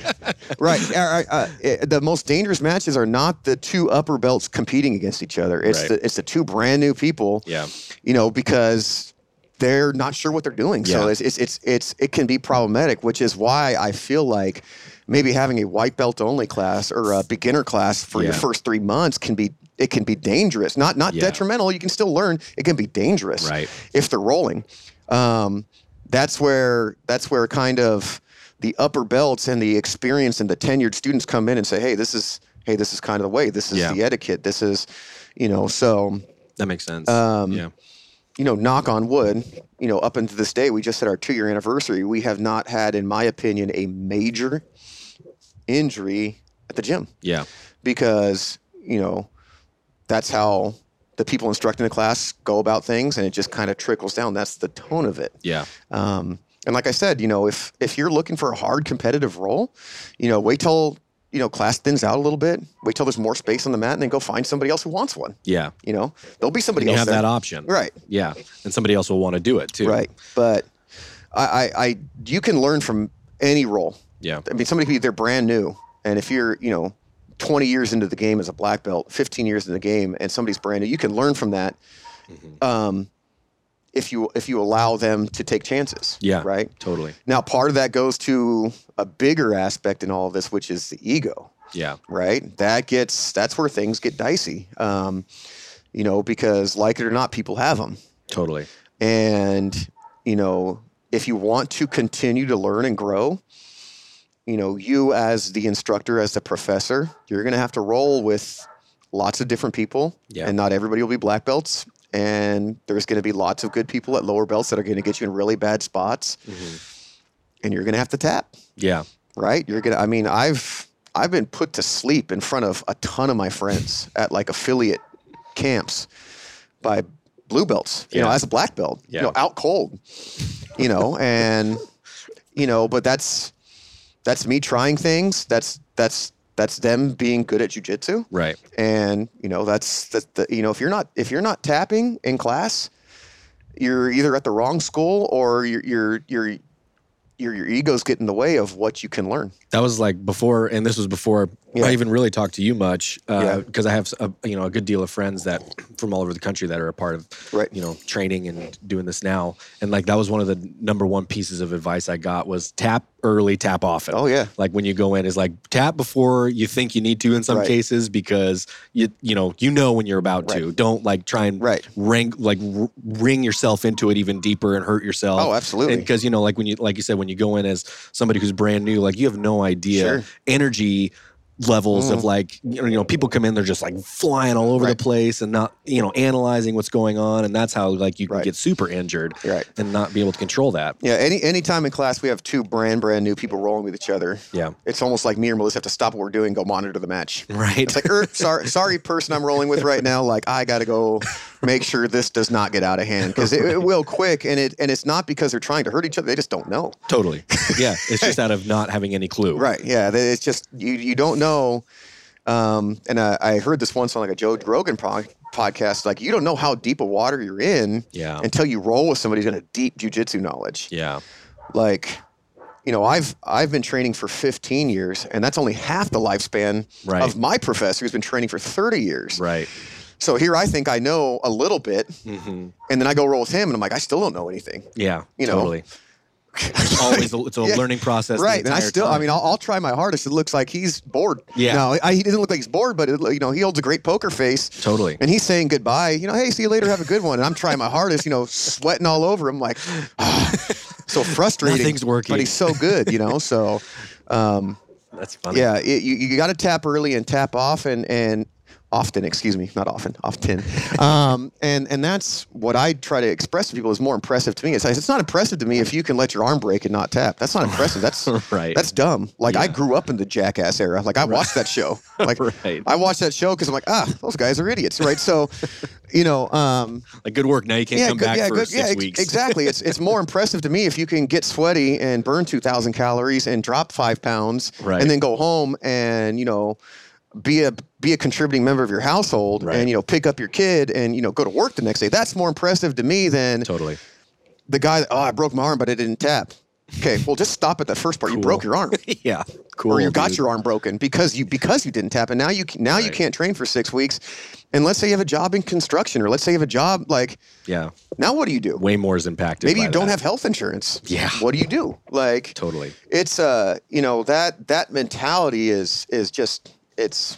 right. Uh, uh, uh, the most dangerous matches are not the two upper belts competing against each other. It's Right. the it's the two brand new people. Yeah. You know because they're not sure what they're doing. So Yeah. it's, it's it's it's it can be problematic, which is why I feel like maybe having a white belt only class or a beginner class for your first three months can be it can be dangerous. Not not Yeah. detrimental. You can still learn. It can be dangerous Right. if they're rolling. Um, that's where that's where kind of the upper belts and the experience and the tenured students come in and say, hey, this is hey, this is kind of the way. This is Yeah. the etiquette. This is, you know, so That makes sense. Um, yeah. you know, knock on wood, you know, up until this day, we just had our two year anniversary. We have not had, in my opinion, a major injury at the gym Yeah. because, you know, that's how the people instructing the class go about things and it just kind of trickles down. That's the tone of it. Yeah. Um, and like I said, you know, if if you're looking for a hard competitive role, you know, wait till you know class thins out a little bit. Wait till there's more space on the mat, and then go find somebody else who wants one. Yeah. You know, there'll be somebody You else have there. that option. right? Yeah. And somebody else will want to do it too. Right. But I, I, I, you can learn from any role. Yeah. I mean, somebody could be they're brand new, and if you're, you know, 20 years into the game as a black belt, 15 years in the game, and somebody's brand new, you can learn from that. Mm-hmm. Um, if you if you allow them to take chances. Yeah. Right. Totally. Now, part of that goes to a bigger aspect in all of this, which is the ego, Yeah. right? That gets that's where things get dicey, um, you know, because like it or not, people have them, Totally. and you know, if you want to continue to learn and grow, you know, you as the instructor, as the professor, you're going to have to roll with lots of different people, Yeah. and not everybody will be black belts. And there's going to be lots of good people at lower belts that are going to get you in really bad spots, mm-hmm. and you're going to have to tap Yeah. right? You're gonna. I mean, I've I've been put to sleep in front of a ton of my friends at like affiliate camps by blue belts. You know, as a black belt. Yeah. You know, out cold. You know, and you know, but that's that's me trying things. That's that's that's them being good at jujitsu. Right. And you know, that's that. The, you know, if you're not if you're not tapping in class, you're either at the wrong school or you're you're you're your your egos get in the way of what you can learn. That was like before, and this was before Yeah. I even really talk to you much, uh, Yeah. because I have a, you know a good deal of friends that from all over the country that are a part of Right. you know training and doing this now, and like that was one of the number one pieces of advice I got was tap early, tap often. Oh yeah, Like when you go in, is like tap before you think you need to in some Right. cases because you you know you know when you're about to. Don't like try and Right. ring like r- ring yourself into it even deeper and hurt yourself. Oh, absolutely. Because you know, like when you like you said, when you go in as somebody who's brand new, like you have no idea Sure. energy levels of like you know, people come in they're just like flying all over Right. the place and not you know analyzing what's going on and that's how like you can Right. get super injured Right. and not be able to control that yeah. Any any time in class we have two brand brand new people rolling with each other. yeah It's almost like me or Melissa have to stop what we're doing, and go monitor the match. right It's like, er, sorry, sorry, person I'm rolling with right now. Like, I got to go make sure this does not get out of hand because it, it will quick, and it and it's not because they're trying to hurt each other. They just don't know. totally yeah it's just out of not having any clue Right. Yeah. It's just you you don't know. Um, and I, I heard this once on like a Joe Rogan pro- podcast. Like, you don't know how deep a water you're in Yeah. until you roll with somebody who's got a deep jujitsu knowledge. yeah like you know i've i've been training for 15 years and that's only half the lifespan Right. of my professor who's been training for 30 years right So here I think I know a little bit, hmm and then I go roll with him, and I'm like, I still don't know anything. Yeah, You know. totally. It's always a, it's a Yeah. learning process. right. And I still, I mean, I'll, I'll try my hardest. It looks like he's bored. Yeah. No, I, he doesn't look like he's bored, but it, you know, he holds a great poker face. totally. And he's saying goodbye. You know, hey, see you later. Have a good one. And I'm trying my hardest. You know, sweating all over him, like so frustrating. Nothing's working. But he's so good. You know, so um, That's funny. yeah, it, you, you got to tap early and tap off and and often. Excuse me, not often, often. Um, and and that's what I try to express to people is more impressive to me. It's, it's not impressive to me if you can let your arm break and not tap. That's not impressive. That's Right. That's dumb. Like I grew up in the Jackass era. Like I watched that show. Like Right. I watched that show because I'm like, ah, those guys are idiots, right? So, you know, um, Like good work. Now you can't come good- back for good- six ex- weeks. exactly. It's it's more impressive to me if you can get sweaty and burn two thousand calories and drop five pounds, Right. and then go home and you know be a be a contributing member of your household Right. and you know pick up your kid and you know go to work the next day. That's more impressive to me than Totally. the guy. That, oh, I broke my arm, but I didn't tap. Okay, well, just stop at the first part. You broke your arm, yeah. Cool. or you got your arm broken because you because you didn't tap, and now you now you Right. can't train for six weeks. And let's say you have a job in construction, or let's say you have a job like Yeah. now. What do you do? Way more is impacted. maybe you don't that. have health insurance. Yeah. What do you do? Like Totally. it's uh you know that that mentality is is just it's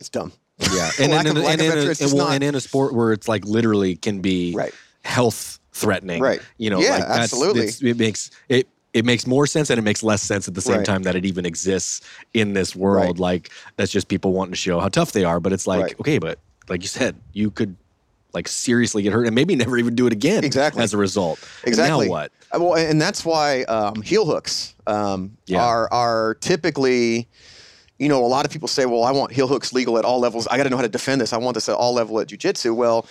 it's dumb. Yeah, and, in, of- and, in a, just well, and in a sport where it's like literally can be Right. health threatening. Right. You know. Yeah, like that's, absolutely. it makes it. It makes more sense and it makes less sense at the same Right. time that it even exists in this world. Right. Like that's just people wanting to show how tough they are. But it's like, okay, but like you said, you could like seriously get hurt and maybe never even do it again. Exactly. As a result. And Exactly. now what? Uh, Well, and that's why um, heel hooks um, Yeah. are are typically, you know, a lot of people say, "Well, I want heel hooks legal at all levels. I got to know how to defend this. I want this at all level at jujitsu." Well,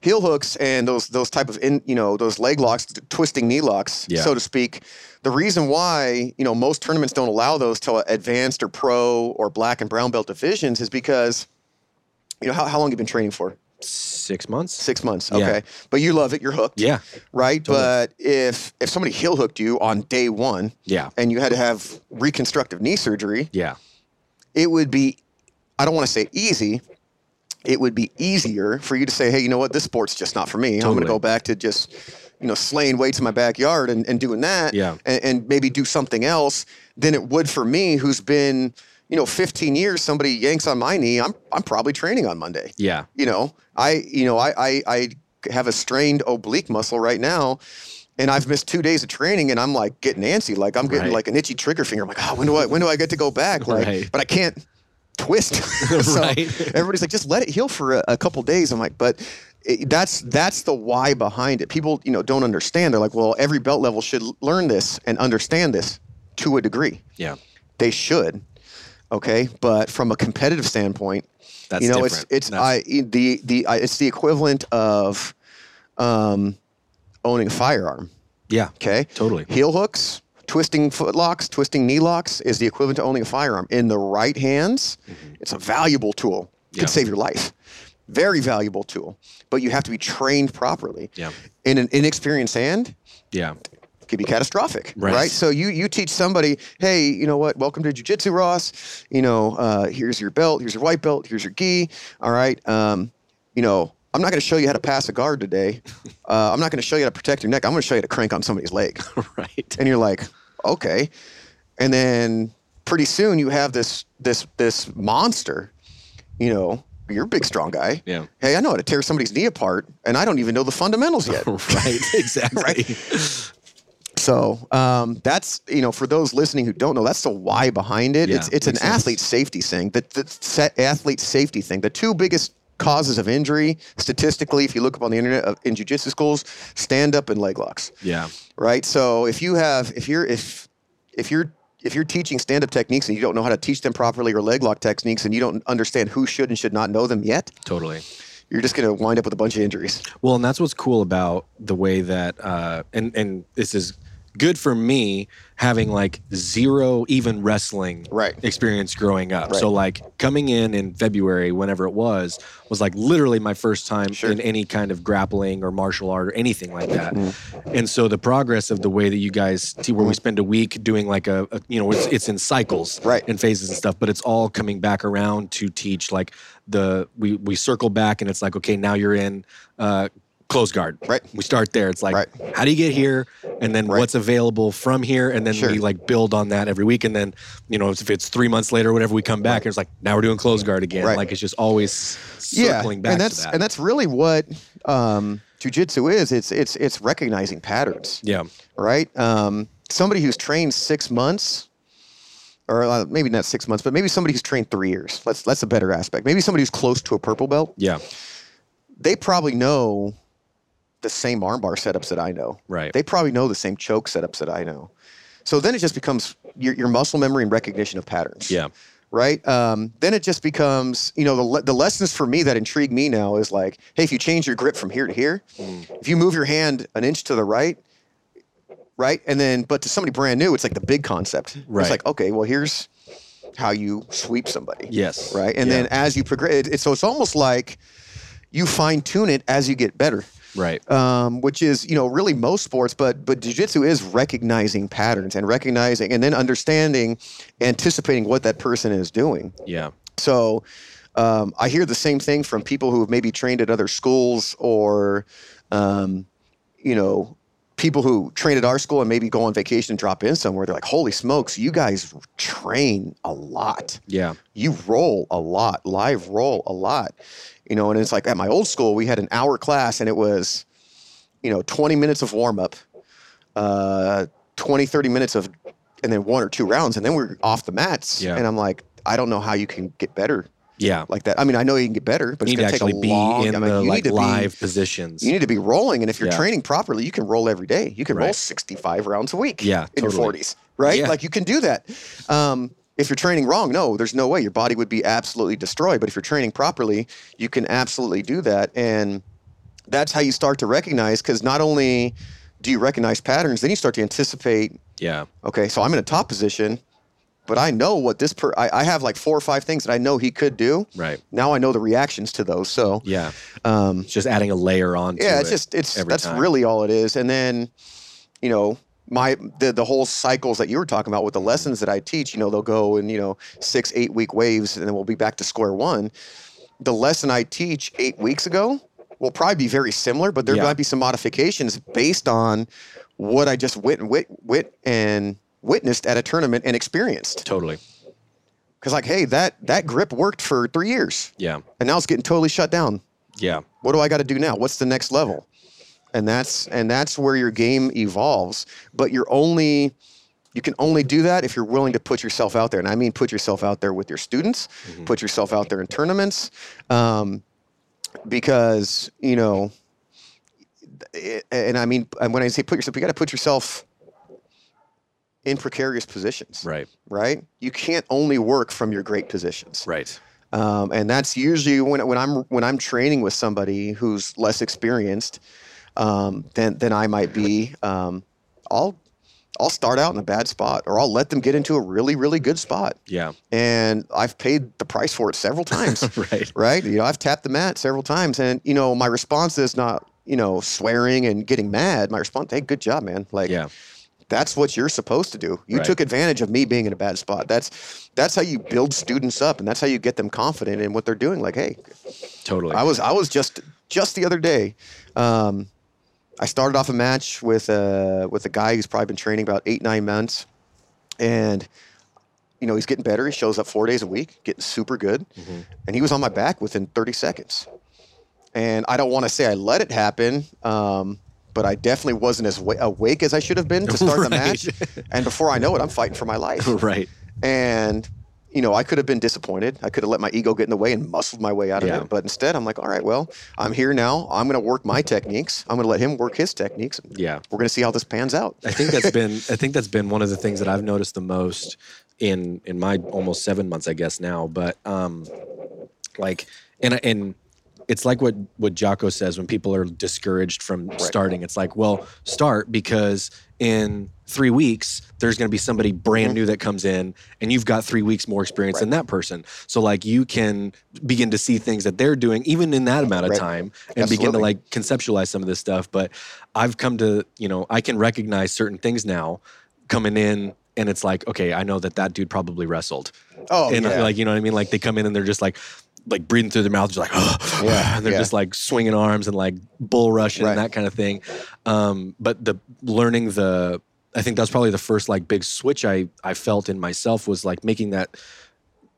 heel hooks and those those type of in, you know those leg locks, t- twisting knee locks, Yeah. so to speak. The reason why you know most tournaments don't allow those to advanced or pro or black and brown belt divisions is because, you know, how, how long have you been training for? Six months. Six months. Yeah. Okay, but you love it. You're hooked Yeah. right? Totally. But if if somebody heel hooked you on day one Yeah. and you had to have reconstructive knee surgery, Yeah. It would be I don't want to say easy. It would be easier for you to say, hey, you know what, this sport's just not for me. I'm going to go back to just, you know, slaying weights in my backyard and, and doing that Yeah. and, and maybe do something else than it would for me who's been, you know, 15 years, somebody yanks on my knee, I'm I'm probably training on Monday Yeah. you know i you know i i, I have a strained oblique muscle right now and I've missed two days of training, and I'm like getting antsy, like I'm getting Right. like an itchy trigger finger. I'm like, oh, when do I when do I get to go back? Like, Right. but I can't twist. so Right. everybody's like, just let it heal for a, a couple days. I'm like, but it, that's that's the why behind it. People, you know, don't understand. They're like, well, every belt level should learn this and understand this to a degree. Yeah. They should, okay. But from a competitive standpoint, That's you know, different. it's it's That's- I the the I, it's the equivalent of um, owning a firearm. yeah. Okay, Totally. Heel hooks, twisting foot locks, twisting knee locks is the equivalent to owning a firearm. In the right hands, it's a valuable tool. It Mm-hmm. Yeah. Could save your life. Very valuable tool, but you have to be trained properly. Yeah. In an inexperienced hand, Yeah. could be catastrophic, Right. right. So you you teach somebody, hey, you know what? Welcome to jujitsu, Ross. You know, uh, here's your belt, here's your white belt, here's your gi. All right. Um, you know, I'm not going to show you how to pass a guard today. Uh, I'm not going to show you how to protect your neck. I'm going to show you how to crank on somebody's leg. right. And you're like, okay. And then pretty soon you have this this this monster. You know, you're a big strong guy. Yeah. Hey, I know how to tear somebody's knee apart, and I don't even know the fundamentals yet. right. Exactly. Right. So um, that's you know for those listening who don't know, that's the why behind it. Yeah, it's it's an sense. athlete safety thing. The, the athlete safety thing. The two biggest causes of injury statistically, if you look up on the internet of, in jujitsu schools, stand up and leg locks. Yeah. Right. So if you have if you're if if you're if you're teaching stand up techniques and you don't know how to teach them properly or leg lock techniques and you don't understand who should and should not know them yet, Totally. you're just going to wind up with a bunch of injuries. Well, and that's what's cool about the way that, uh, and and this is good for me having like zero even wrestling Right. experience growing up. Right. So like coming in in February, whenever it was, was like literally my first time Sure. in any kind of grappling or martial art or anything like that. Mm-hmm. And so the progress of the way that you guys see where we spend a week doing like a, a you know it's, it's in cycles Right. and phases and stuff, but it's all coming back around to teach like the we we circle back and it's like okay now you're in uh, close guard. Right. We start there. It's like Right. how do you get here, and then Right. what's available from here, and then Sure. we like build on that every week, and then you know if it's three months later, or whatever, we come back and it's like now we're doing close guard again. Right. Like it's just always circling back and that's to that. and that's really what um, jujitsu is. It's it's it's recognizing patterns, yeah. right? Um, somebody who's trained six months, or uh, maybe not six months, but maybe somebody who's trained three years. Let's that's a better aspect. Maybe somebody who's close to a purple belt. Yeah. They probably know the same armbar setups that I know. Right. They probably know the same choke setups that I know. So then it just becomes your, your muscle memory and recognition of patterns Yeah. right? Um, then it just becomes, you know, the, le- the lessons for me that intrigue me now is like, hey, if you change your grip from here to here, if you move your hand an inch to the right, right, and then, but to somebody brand new, it's like the big concept. Right. It's like, okay, well, here's how you sweep somebody. Yes. Right, and Yeah. then as you progress, it, it- so it's almost like you fine tune it as you get better Right. um, which is you know really most sports, but but jujitsu is recognizing patterns and recognizing and then understanding, anticipating what that person is doing. Yeah. So um, I hear the same thing from people who have maybe trained at other schools or, um, you know, people who train at our school and maybe go on vacation and drop in somewhere. They're like, "Holy smokes, you guys train a lot." Yeah. you roll a lot, live roll a lot. You know, and it's like at my old school, we had an hour class and it was, you know, 20 minutes of warm up, uh, 20, 30 minutes of, and then one or two rounds. And then we're off the mats. Yeah. And I'm like, I don't know how you can get better Yeah. like that. I mean, I know you can get better, but you it's going to take a be long in I mean, the like live Be, positions. you need to be rolling. And if you're Yeah. training properly, you can roll every day. You can roll 65 rounds a week Yeah, in totally. your 40s, right? Yeah. Like you can do that. Um, if you're training wrong, no, there's no way. Your body would be absolutely destroyed. But if you're training properly, you can absolutely do that. And that's how you start to recognize, because not only do you recognize patterns, then you start to anticipate yeah. okay, so I'm in a top position, but I know what this per I, I have like four or five things that I know he could do. Right. Now I know the reactions to those. So Yeah. um, It's just adding a layer on. yeah, it's it just it's that's time. really all it is. And then, you know, my the the whole cycles that you were talking about with the lessons that I teach, you know, they'll go in, you know, six, eight week waves, and then we'll be back to square one. The lesson I teach eight weeks ago will probably be very similar, but there Yeah. might be some modifications based on what I just wit and wit, wit and witnessed at a tournament and experienced. totally. Because like, hey, that that grip worked for three years, Yeah. and now it's getting totally shut down Yeah. what do I got to do now? What's the next level? And that's and that's where your game evolves. But you're only you can only do that if you're willing to put yourself out there. And I mean put yourself out there with your students, put yourself out there in tournaments, um, because you know. it- and I mean, when I say put yourself, you got to put yourself in precarious positions, Right. right? You can't only work from your great positions Right. um, and that's usually when, when I'm when I'm training with somebody who's less experienced um, than than I might be. Um, I'll I'll start out in a bad spot, or I'll let them get into a really really good spot, Yeah. and I've paid the price for it several times. Right. right? You know, I've tapped the mat several times, and you know, my response is not you know swearing and getting mad. My response, hey, good job, man. Like, Yeah. that's what you're supposed to do. You Right. took advantage of me being in a bad spot. That's that's how you build students up, and that's how you get them confident in what they're doing. Like, hey, Totally. I was I was just just the other day. Um, I started off a match with a with a guy who's probably been training about eight nine months, and you know he's getting better. He shows up four days a week, getting super good, and he was on my back within 30 seconds. And I don't want to say I let it happen, um, but I definitely wasn't as wa- awake as I should have been to start the match. And before I know it, I'm fighting for my life. right. And you know, I could have been disappointed. I could have let my ego get in the way and muscled my way out of Yeah. it. But instead, I'm like, all right, well, I'm here now. I'm going to work my techniques. I'm going to let him work his techniques. Yeah. We're going to see how this pans out. I think that's been I think that's been one of the things that I've noticed the most in in my almost seven months, I guess now. But um, like and and it's like what what Jocko says when people are discouraged from starting. It's like, well, start because in three weeks there's going to be somebody brand mm-hmm. new that comes in, and you've got three weeks more experience than that person. So like you can begin to see things that they're doing even in that amount of Right. time, and begin to like conceptualize some of this stuff. But I've come to you know I can recognize certain things now coming in. And it's like, okay, I know that that dude probably wrestled Oh, and yeah. like you know what I mean. Like they come in and they're just like like breathing through their mouth, just like oh, Yeah, and they're yeah. just like swinging arms and like bull rushing Right. and that kind of thing. Um, but the learning the, I think that's probably the first like big switch I I felt in myself was like making that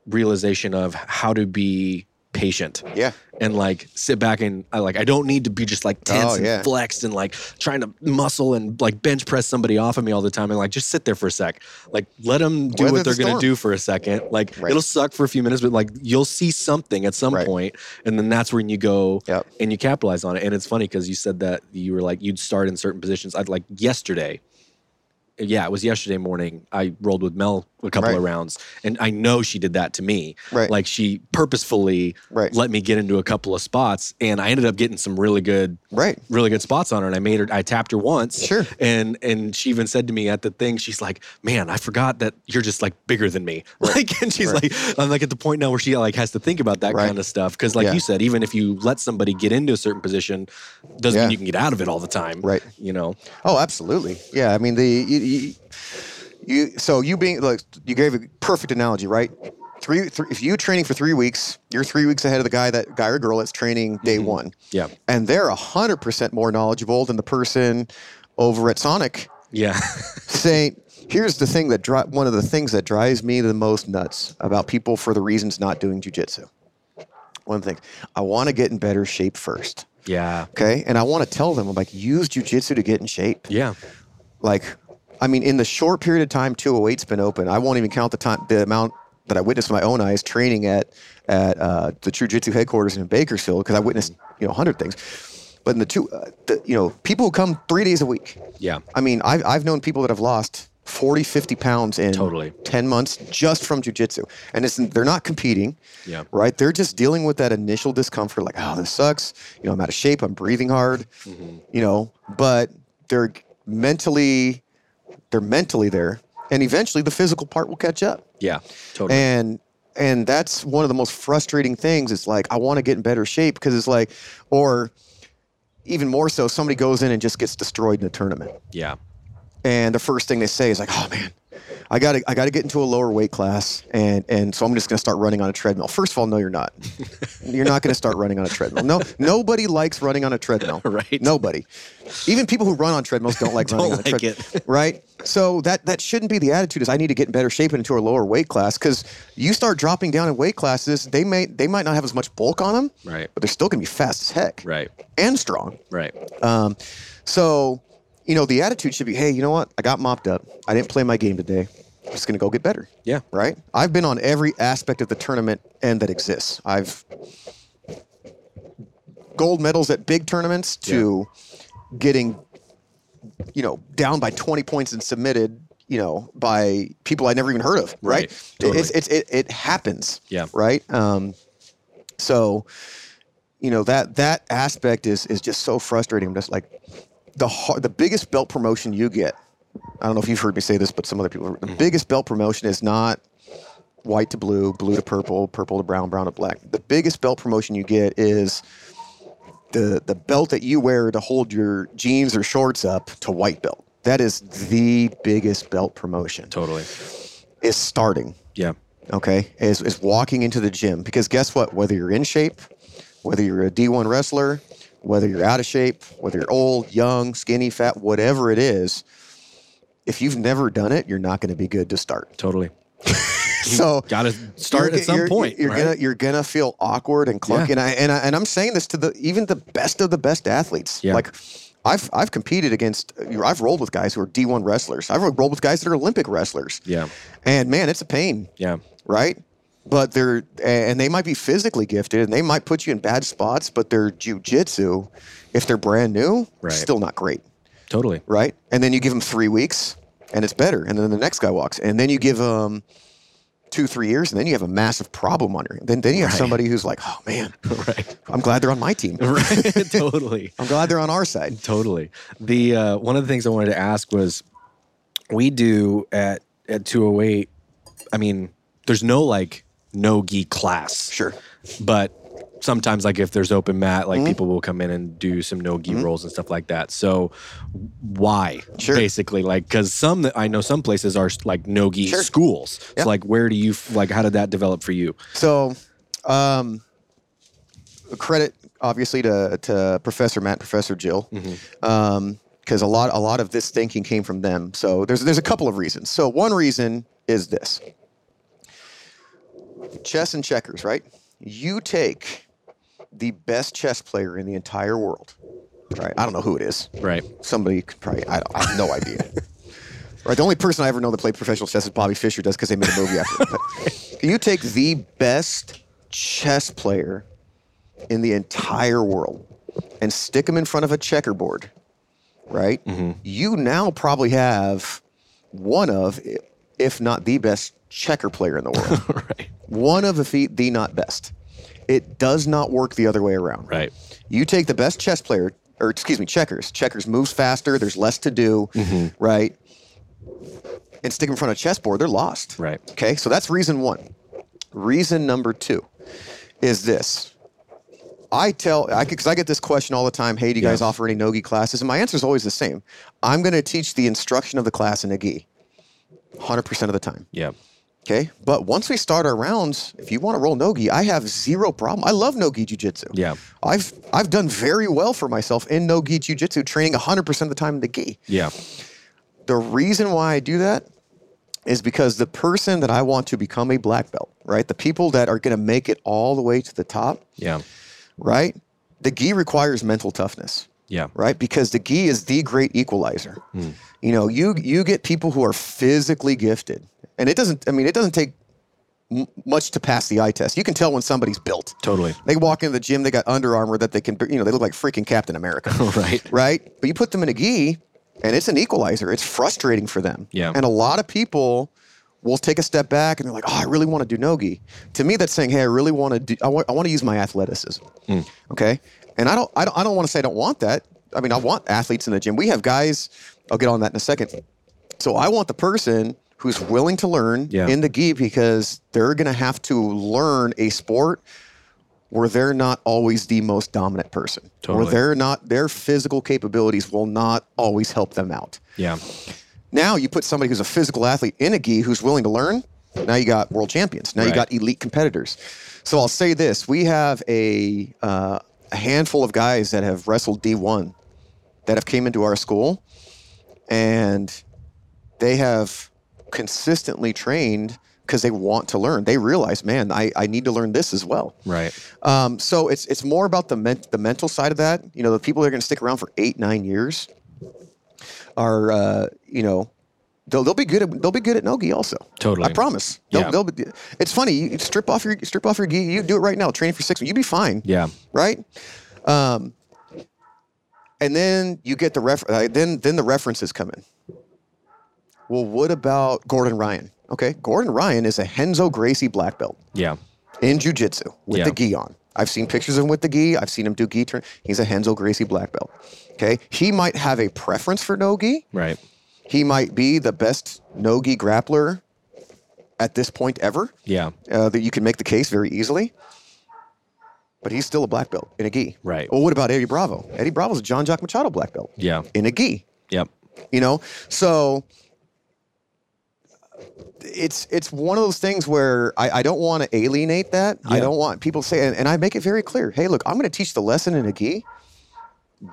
realization of how to be patient yeah. and like sit back and I like I don't need to be just like oh, tense Oh, and flexed and like trying to muscle and like bench press somebody off of me all the time and like just sit there for a sec. Like let them do Weather what they're the gonna do for a second. Like Right. it'll suck for a few minutes, but like you'll see something at some Right. point, and then that's when you go Yep. and you capitalize on it. And it's funny because you said that you were like you'd start in certain positions. I'd like yesterday. Yeah, it was yesterday morning. I rolled with Mel a couple Right. of rounds, and I know she did that to me. Right. Like she purposefully Right. let me get into a couple of spots, and I ended up getting some really good, Right. really good spots on her. And I made her. I tapped her once. Sure. And and she even said to me at the thing, she's like, "Man, I forgot that you're just like bigger than me." Like, and she's Right. like, I'm like at the point now where she like has to think about that Right. kind of stuff because, like Yeah. you said, even if you let somebody get into a certain position, doesn't Yeah. mean you can get out of it all the time. Right. You know. Oh, absolutely. Yeah. I mean, the you, you, you so you being like you gave a perfect analogy, right? Three, three, if you training for three weeks, you're three weeks ahead of the guy that guy or girl that's training day mm-hmm. one, Yeah. and they're a hundred percent more knowledgeable than the person over at Sonic Yeah. saying, "Here's the thing that dri- one of the things that drives me the most nuts about people for the reasons not doing jujitsu. One thing, I want to get in better shape first, yeah. okay, and I want to tell them, I'm like, use jujitsu to get in shape. Yeah. Like, I mean, in the short period of time 208's been open, I won't even count the time, the amount that I witnessed with my own eyes training at at uh, the True Jitsu headquarters in Bakersfield because I witnessed you know a hundred things. But in the two, uh, the, you know, people who come three days a week. Yeah. I mean, I've, I've known people that have lost 40, 50 pounds in Totally. 10 months just from jujitsu. And it's, they're not competing, Yeah. right? They're just dealing with that initial discomfort, like, oh, this sucks. You know, I'm out of shape. I'm breathing hard, Mm-hmm. you know, but they're mentally, they're mentally there. And eventually the physical part will catch up. Yeah. Totally. And and that's one of the most frustrating things. It's like I want to get in better shape because it's like, or even more so, somebody goes in and just gets destroyed in a tournament, yeah. and the first thing they say is like, "Oh man, I got to I got to get into a lower weight class, and and so I'm just going to start running on a treadmill." First of all, no, you're not. you're not going to start running on a treadmill. No, nobody likes running on a treadmill. Right. Nobody. Even people who run on treadmills don't like running Don't on a treadmill. it. right? So that that shouldn't be the attitude. Is I need to get in better shape and into a lower weight class because you start dropping down in weight classes, they may they might not have as much bulk on them, Right. But they're still going to be fast as heck, Right. And strong. Right. Um, so, you know, the attitude should be, hey, you know what? I got mopped up. I didn't play my game today. Just going to go get better. Yeah. Right? I've been on every aspect of the tournament and that exists. I've gold medals at big tournaments to getting, you know, down by 20 points and submitted, you know, by people I never even heard of. Right? Right. Totally. It's, it's, it, it happens. Yeah. Right? Um, so, you know that that aspect is is just so frustrating. I'm just like the the biggest belt promotion you get. I don't know if you've heard me say this, but some other people. The biggest belt promotion is not white to blue, blue to purple, purple to brown, brown to black. The biggest belt promotion you get is the the belt that you wear to hold your jeans or shorts up to white belt. That is the biggest belt promotion. Totally. Is starting Yeah. okay, is, is walking into the gym. Because guess what? Whether you're in shape, whether you're a D1 wrestler, whether you're out of shape, whether you're old, young, skinny, fat, whatever it is, if you've never done it, you're not going to be good to start. Totally. So Got to start at some you're- point. You're right? gonna you're gonna feel awkward and clunky, Yeah. and I and I and I'm saying this to the even the best of the best athletes. Yeah. Like I've I've competed against I've rolled with guys who are D1 wrestlers. I've rolled with guys that are Olympic wrestlers. Yeah. And man, it's a pain Yeah. right? But they're and they might be physically gifted and they might put you in bad spots, but their jujitsu, if they're brand new, Right. still not great, Totally. right? And then you give them three weeks and it's better, and then the next guy walks, and then you give them two, three years, and then you have a massive problem on your. Then then you have somebody who's like, oh man, right. I'm glad they're on my team. Right. totally. I'm glad they're on our side. Totally. The uh, one of the things I wanted to ask was, we do at at 208. I mean, there's no like no gi class, Sure. but sometimes like if there's open mat, like people will come in and do some no gi rolls and stuff like that. So why? Sure. Basically, like because some I know some places are like no gi Sure. schools. Yeah. So like, where do you like? How did that develop for you? So, um, credit obviously to, to Professor Matt, Professor Jill, Um, because a lot a lot of this thinking came from them. So there's there's a couple of reasons. So one reason is this: chess and checkers, right? You take the best chess player in the entire world, right? I don't know who it is. Right. Somebody could probably I, don't, I have no idea. Right, the only person I ever know that played professional chess is Bobby Fischer, does because they made a movie after it. But you take the best chess player in the entire world and stick him in front of a checkerboard, right? Mm-hmm. You now probably have one of, if not the best checker player in the world. right. one of, if the, the not best. It does not work the other way around. Right. You take the best chess player, or excuse me, checkers. Checkers moves faster. There's less to do, mm-hmm. right? And stick them in front of a chessboard, they're lost. Right. Okay, so that's reason one. Reason number two is this. I tell, I because I get this question all the time. Hey, do you guys offer any nogi classes? And my answer is always the same. I'm going to teach the instruction of the class in a gi, 100% of the time. Yeah. Okay. But once we start our rounds, if you want to roll nogi, I have zero problem. I love nogi jiu-jitsu. Yeah. I've I've done very well for myself in nogi jiu-jitsu, training 100% of the time in the gi. Yeah. The reason why I do that is because the person that I want to become a black belt, right? The people that are going to make it all the way to the top, Yeah. right? The gi requires mental toughness Yeah. right? Because the gi is the great equalizer. Hmm. You know, you you get people who are physically gifted, and it doesn't. I mean, it doesn't take m- much to pass the eye test. You can tell when somebody's built. Totally. They walk into the gym, they got Under Armour that they can, you know, they look like freaking Captain America. Right. Right. But you put them in a gi, and it's an equalizer. It's frustrating for them. Yeah. And a lot of people will take a step back and they're like, "Oh, I really want to do nogi." To me, that's saying, "Hey, I really want to do. I want. I want to use my athleticism." Hmm. Okay. And I don't. I don't. I don't want to say I don't want that. I mean, I want athletes in the gym. We have guys. I'll get on that in a second. So I want the person who's willing to learn Yeah. in the gi because they're going to have to learn a sport where they're not always the most dominant person. Totally. Where they're not their physical capabilities will not always help them out. Yeah. Now you put somebody who's a physical athlete in a gi who's willing to learn. Now you got world champions. Now you got elite competitors. So I'll say this: we have a uh, a handful of guys that have wrestled D1 that have came into our school, and they have consistently trained because they want to learn. They realize, man, I, I need to learn this as well. Right. Um, so it's it's more about the men- the mental side of that. You know, the people that are going to stick around for eight nine years are uh, you know they'll they'll be good at they'll be good at nogi also. Totally. I promise. They'll, Yeah. they'll be, it's funny. You strip off your strip off your gi. You do it right now. Training for six. months. You'd be fine. Yeah. Right. Um, and then you get the ref. Uh, then then the references come in. Well, what about Gordon Ryan? Okay, Gordon Ryan is a Renzo Gracie black belt Yeah. in jujitsu with Yeah. the gi on. I've seen pictures of him with the gi. I've seen him do gi turn. He's a Renzo Gracie black belt. Okay, he might have a preference for no gi. Right. He might be the best nogi grappler at this point ever. Yeah. Uh, that you can make the case very easily. But he's still a black belt in a gi. Right. Well, what about Eddie Bravo? Eddie Bravo's a Jean Jacques Machado black belt Yeah. in a gi Yep. you know so it's it's one of those things where I, I don't want to alienate that. I don't want people to say, and, and I make it very clear. Hey, look, I'm going to teach the lesson in a gi.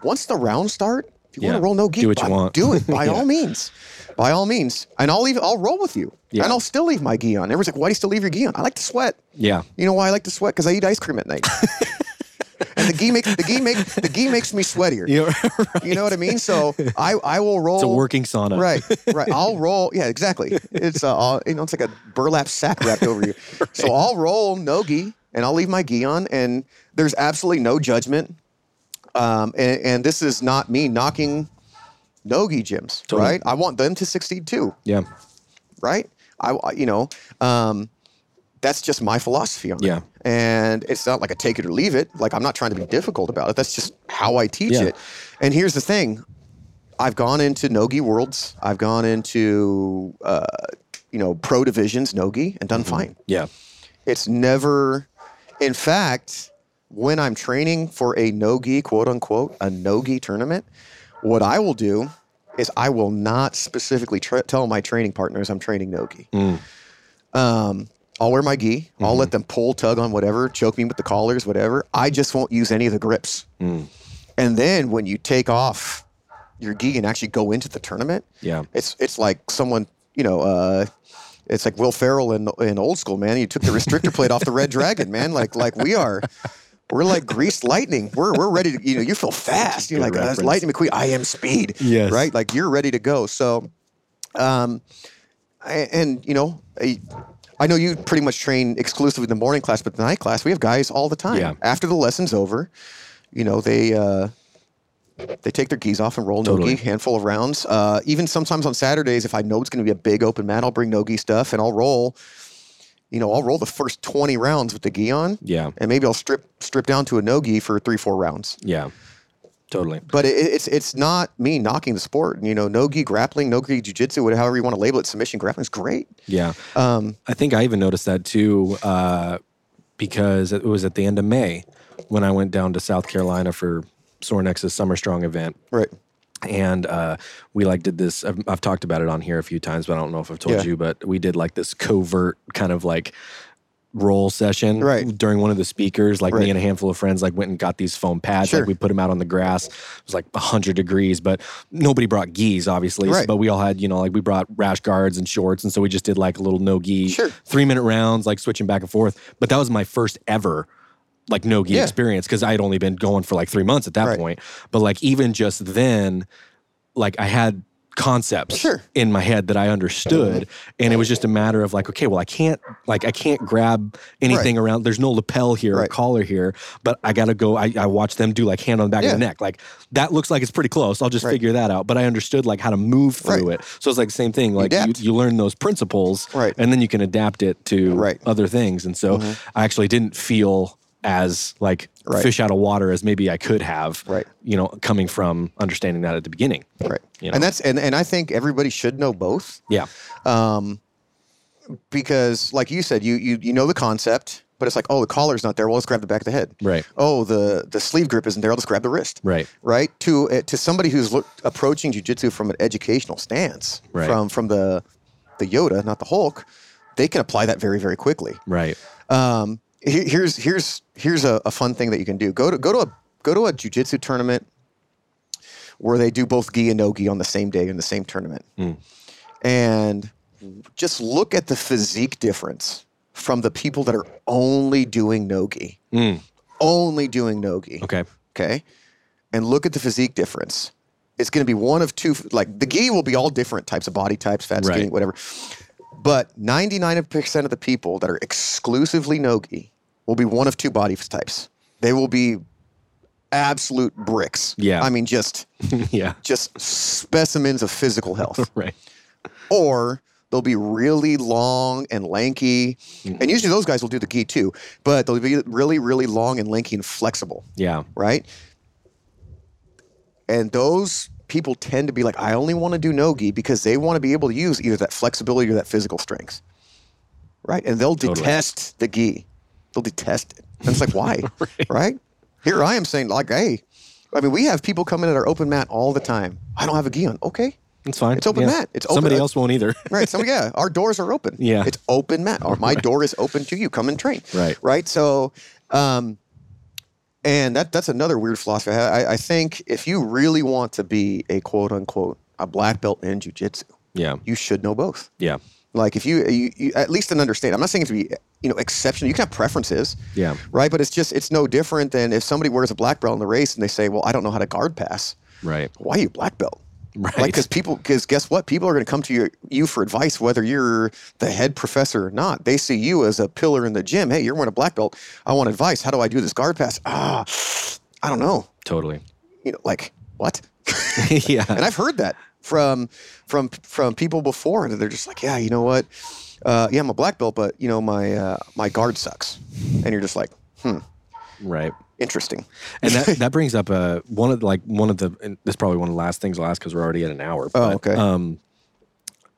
Once the rounds start, if you Yeah. want to roll no gi, Do what you want. do it by Yeah. all means, by all means. And I'll leave. I'll roll with you, Yeah. and I'll still leave my gi on. Everyone's like, why do you still leave your gi on? I like to sweat. Yeah. You know why I like to sweat? Because I eat ice cream at night. and the gi makes the gi make the gi makes me sweatier. Yeah. You know what I mean? So I I will roll. It's a working sauna. Right, right. I'll roll. Yeah, exactly. It's uh, I'll- you know, it's like a burlap sack wrapped over you. So I'll roll no gi, and I'll leave my gi on, and there's absolutely no judgment. Um, and, and this is not me knocking no gi gyms, Totally. right? I want them to succeed too, Yeah. right? I, you know, um, that's just my philosophy on Yeah. it. And it's not like a take it or leave it. Like I'm not trying to be difficult about it. That's just how I teach Yeah. it. And here's the thing. I've gone into Nogi worlds. I've gone into uh, you know pro divisions Nogi and done fine. Yeah. It's never, in fact, when I'm training for a no-gi, quote unquote, a no-gi tournament, what I will do is I will not specifically tra- tell my training partners I'm training no-gi. Um, I'll wear my gi. I'll let them pull, tug on whatever, choke me with the collars, whatever. I just won't use any of the grips. And then when you take off your gi and actually go into the tournament, Yeah. it's it's like someone you know. Uh, it's like Will Ferrell in, in old school, man. You took the restrictor plate off the Red Dragon, man. Like like we are, we're like greased lightning. We're we're ready to you know you feel fast. You're like reference. Lightning McQueen. I am speed. Yes. right. Like you're ready to go. So, um, I, and you know. I, I know you pretty much train exclusively in the morning class, but the night class we have guys all the time. Yeah. After the lesson's over, you know they uh, they take their gis off and roll Totally. nogi, handful of rounds. Uh, even sometimes on Saturdays, if I know it's going to be a big open mat, I'll bring nogi stuff and I'll roll. You know, I'll roll the first twenty rounds with the gi on, Yeah. and maybe I'll strip strip down to a nogi for three four rounds. Yeah. Totally. But it, it's it's not me knocking the sport. You know, nogi grappling, nogi jujitsu, whatever however you want to label it, submission grappling is great. Yeah. Um, I think I even noticed that too, uh, because it was at the end of May when I went down to South Carolina for Sornex's Summer Strong event. right. And uh, we like did this. I've, I've talked about it on here a few times, but I don't know if I've told Yeah. you. But we did like this covert kind of like roll session Right. during one of the speakers. Like Right. me and a handful of friends like went and got these foam pads. Sure. Like we put them out on the grass. It was like hundred degrees, but nobody brought gis, obviously. Right. But we all had, you know, like we brought rash guards and shorts, and so we just did like a little no gi, Sure. three minute rounds, like switching back and forth. But that was my first ever like no gi Yeah. experience because I had only been going for like three months at that Right. point. But like even just then, like I had concepts Sure. in my head that I understood, and it was just a matter of like, okay, well, I can't like I can't grab anything around. There's no lapel here or collar here, but I gotta go. I, I watch them do like hand on the back of the neck. Like that looks like it's pretty close. I'll just Right. figure that out. But I understood like how to move through Right. it. So it's like the same thing. Like you, you learn those principles, Right. and then you can adapt it to Right. Mm-hmm. other things. And so I actually didn't feel as like Right. fish out of water as maybe I could have. Right. You know, coming from understanding that at the beginning. Right. You know? And that's and, and I think everybody should know both. Yeah. Um, because like you said you you you know the concept but it's like oh the collar's not there well let's grab the back of the head Right. oh the the sleeve grip isn't there i'll just grab the wrist Right. right to uh, to somebody who's look, approaching jujitsu from an educational stance Right. from from the the yoda not the hulk they can apply that very very quickly Right. um, here's here's here's a, a fun thing that you can do. Go to go to a go to a jujitsu tournament where they do both gi and no gi on the same day in the same tournament, hmm. and just look at the physique difference from the people that are only doing no gi, hmm. only doing no gi. Okay. Okay. And look at the physique difference. It's going to be one of two, like the gi will be all different types of body types, fat, skinny, whatever. But 99% of the people that are exclusively nogi will be one of two body types. They will be absolute bricks. Yeah. I mean, just, yeah. just specimens of physical health Right. or they'll be really long and lanky. Mm-hmm. And usually those guys will do the gi too, but they'll be really, really long and lanky and flexible Yeah. right? And those people tend to be like, I only want to do no-gi because they want to be able to use either that flexibility or that physical strength, right? And they'll Totally. detest the gi. They'll detest it. And it's like, why, right. Here I am saying, like, hey, I mean, we have people come in at our open mat all the time. I don't have a gi on. Okay, It's fine. It's open Yeah. mat. It's open- Somebody else won't either. right. So yeah, our doors are open. Yeah. it's open mat. Or my door is open to you. Come and train. Right. Right. So, um, and that that's another weird philosophy. I, I think if you really want to be a quote unquote a black belt in jujitsu, yeah. you should know both. Yeah. Like if you, you, you at least an understand. I'm not saying it to be you know exceptional. You can have preferences. Yeah. Right. But it's just it's no different than if somebody wears a black belt in the race and they say, well, I don't know how to guard pass. Right. Why are you black belt? Right. Like, because people, because guess what? People are going to come to you, you for advice, whether you're the head professor or not. They see you as a pillar in the gym. Hey, you're wearing a black belt. I want advice. How do I do this guard pass? Ah, I don't know. Totally. You know, like what? yeah. and I've heard that. from from from people before and they're just like yeah you know what uh, yeah i'm a black belt but you know my uh, my guard sucks and you're just like hmm Right. Interesting And that, that brings up uh, one of the, like one of the and this is probably one of the last things I'll ask because we're already at an hour. Oh, but, okay. Um,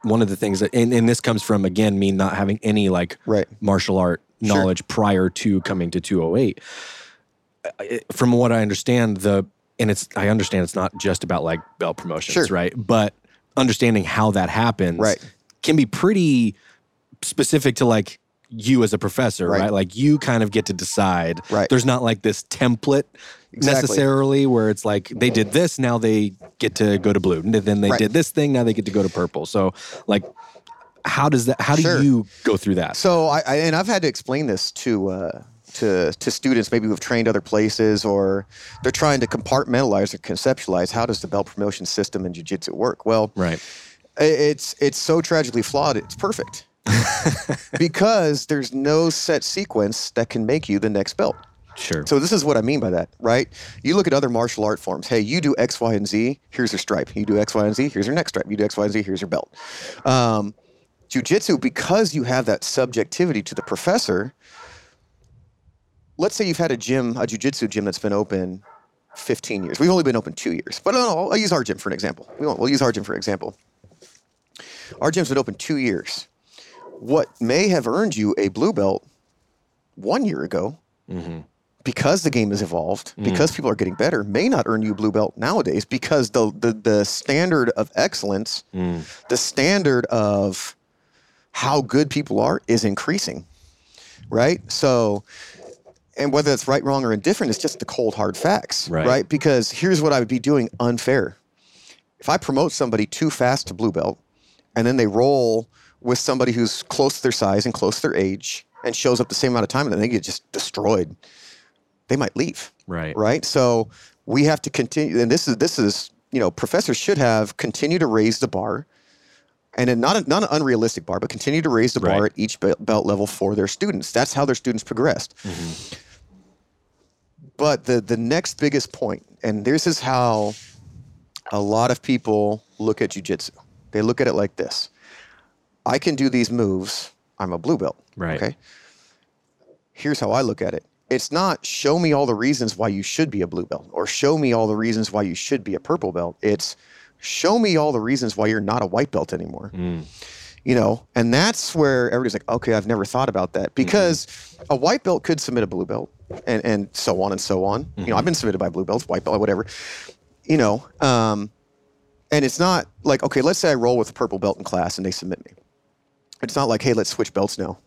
one of the things that and, and this comes from again me not having any like Right. martial art Sure. knowledge prior to coming to 208. From what I understand, the and it's I understand it's not just about like belt promotions, Sure. right? But understanding how that happens Right. can be pretty specific to like you as a professor, Right. right? Like you kind of get to decide. Right. There's not like this template Exactly. necessarily where it's like they did this, now they get to go to blue. And then they Right. did this thing, now they get to go to purple. So like how does that how do Sure. you go through that? So I, I and I've had to explain this to uh, to to students maybe who've trained other places or they're trying to compartmentalize or conceptualize how does the belt promotion system in jiu-jitsu work. Well, Right. it's it's so tragically flawed. It's perfect because there's no set sequence that can make you the next belt. Sure. So this is what I mean by that, right? You look at other martial art forms. Hey, you do X, Y, and Z. Here's your stripe. You do X, Y, and Z. Here's your next stripe. You do X, Y, and Z. Here's your belt. Um, jiu-jitsu, because you have that subjectivity to the professor. Let's say you've had a gym, a jiu-jitsu gym that's been open 15 years. We've only been open two years, but no, no, I'll use our gym for an example. We won't, we'll use our gym for an example. Our gym's been open two years. What may have earned you a blue belt one year ago mm-hmm. because the game has evolved, mm. because people are getting better, may not earn you a blue belt nowadays because the the, the standard of excellence, mm. the standard of how good people are is increasing. Right? So and whether that's right, wrong, or indifferent, it's just the cold hard facts. Right. Because here's what I would be doing unfair. If I promote somebody too fast to blue belt and then they roll with somebody who's close to their size and close to their age and shows up the same amount of time and then they get just destroyed they might leave. Right. Right. So we have to continue. And this is this is you know professors should have continue to raise the bar, and then not a, not an unrealistic bar, but continue to raise the bar at each belt level for their students. That's how their students progressed. Mm-hmm. But the the next biggest point, and this is how a lot of people look at jujitsu. They look at it like this: I can do these moves. I'm a blue belt. Right. Okay here's how I look at it. It's not show me all the reasons why you should be a blue belt or show me all the reasons why you should be a purple belt. It's show me all the reasons why you're not a white belt anymore. You know, and that's where everybody's like, okay, I've never thought about that because a white belt could submit a blue belt and, and so on and so on. You know, I've been submitted by blue belts, white belt, whatever. You know, um, and it's not like, okay, let's say I roll with a purple belt in class and they submit me. It's not like, hey, let's switch belts now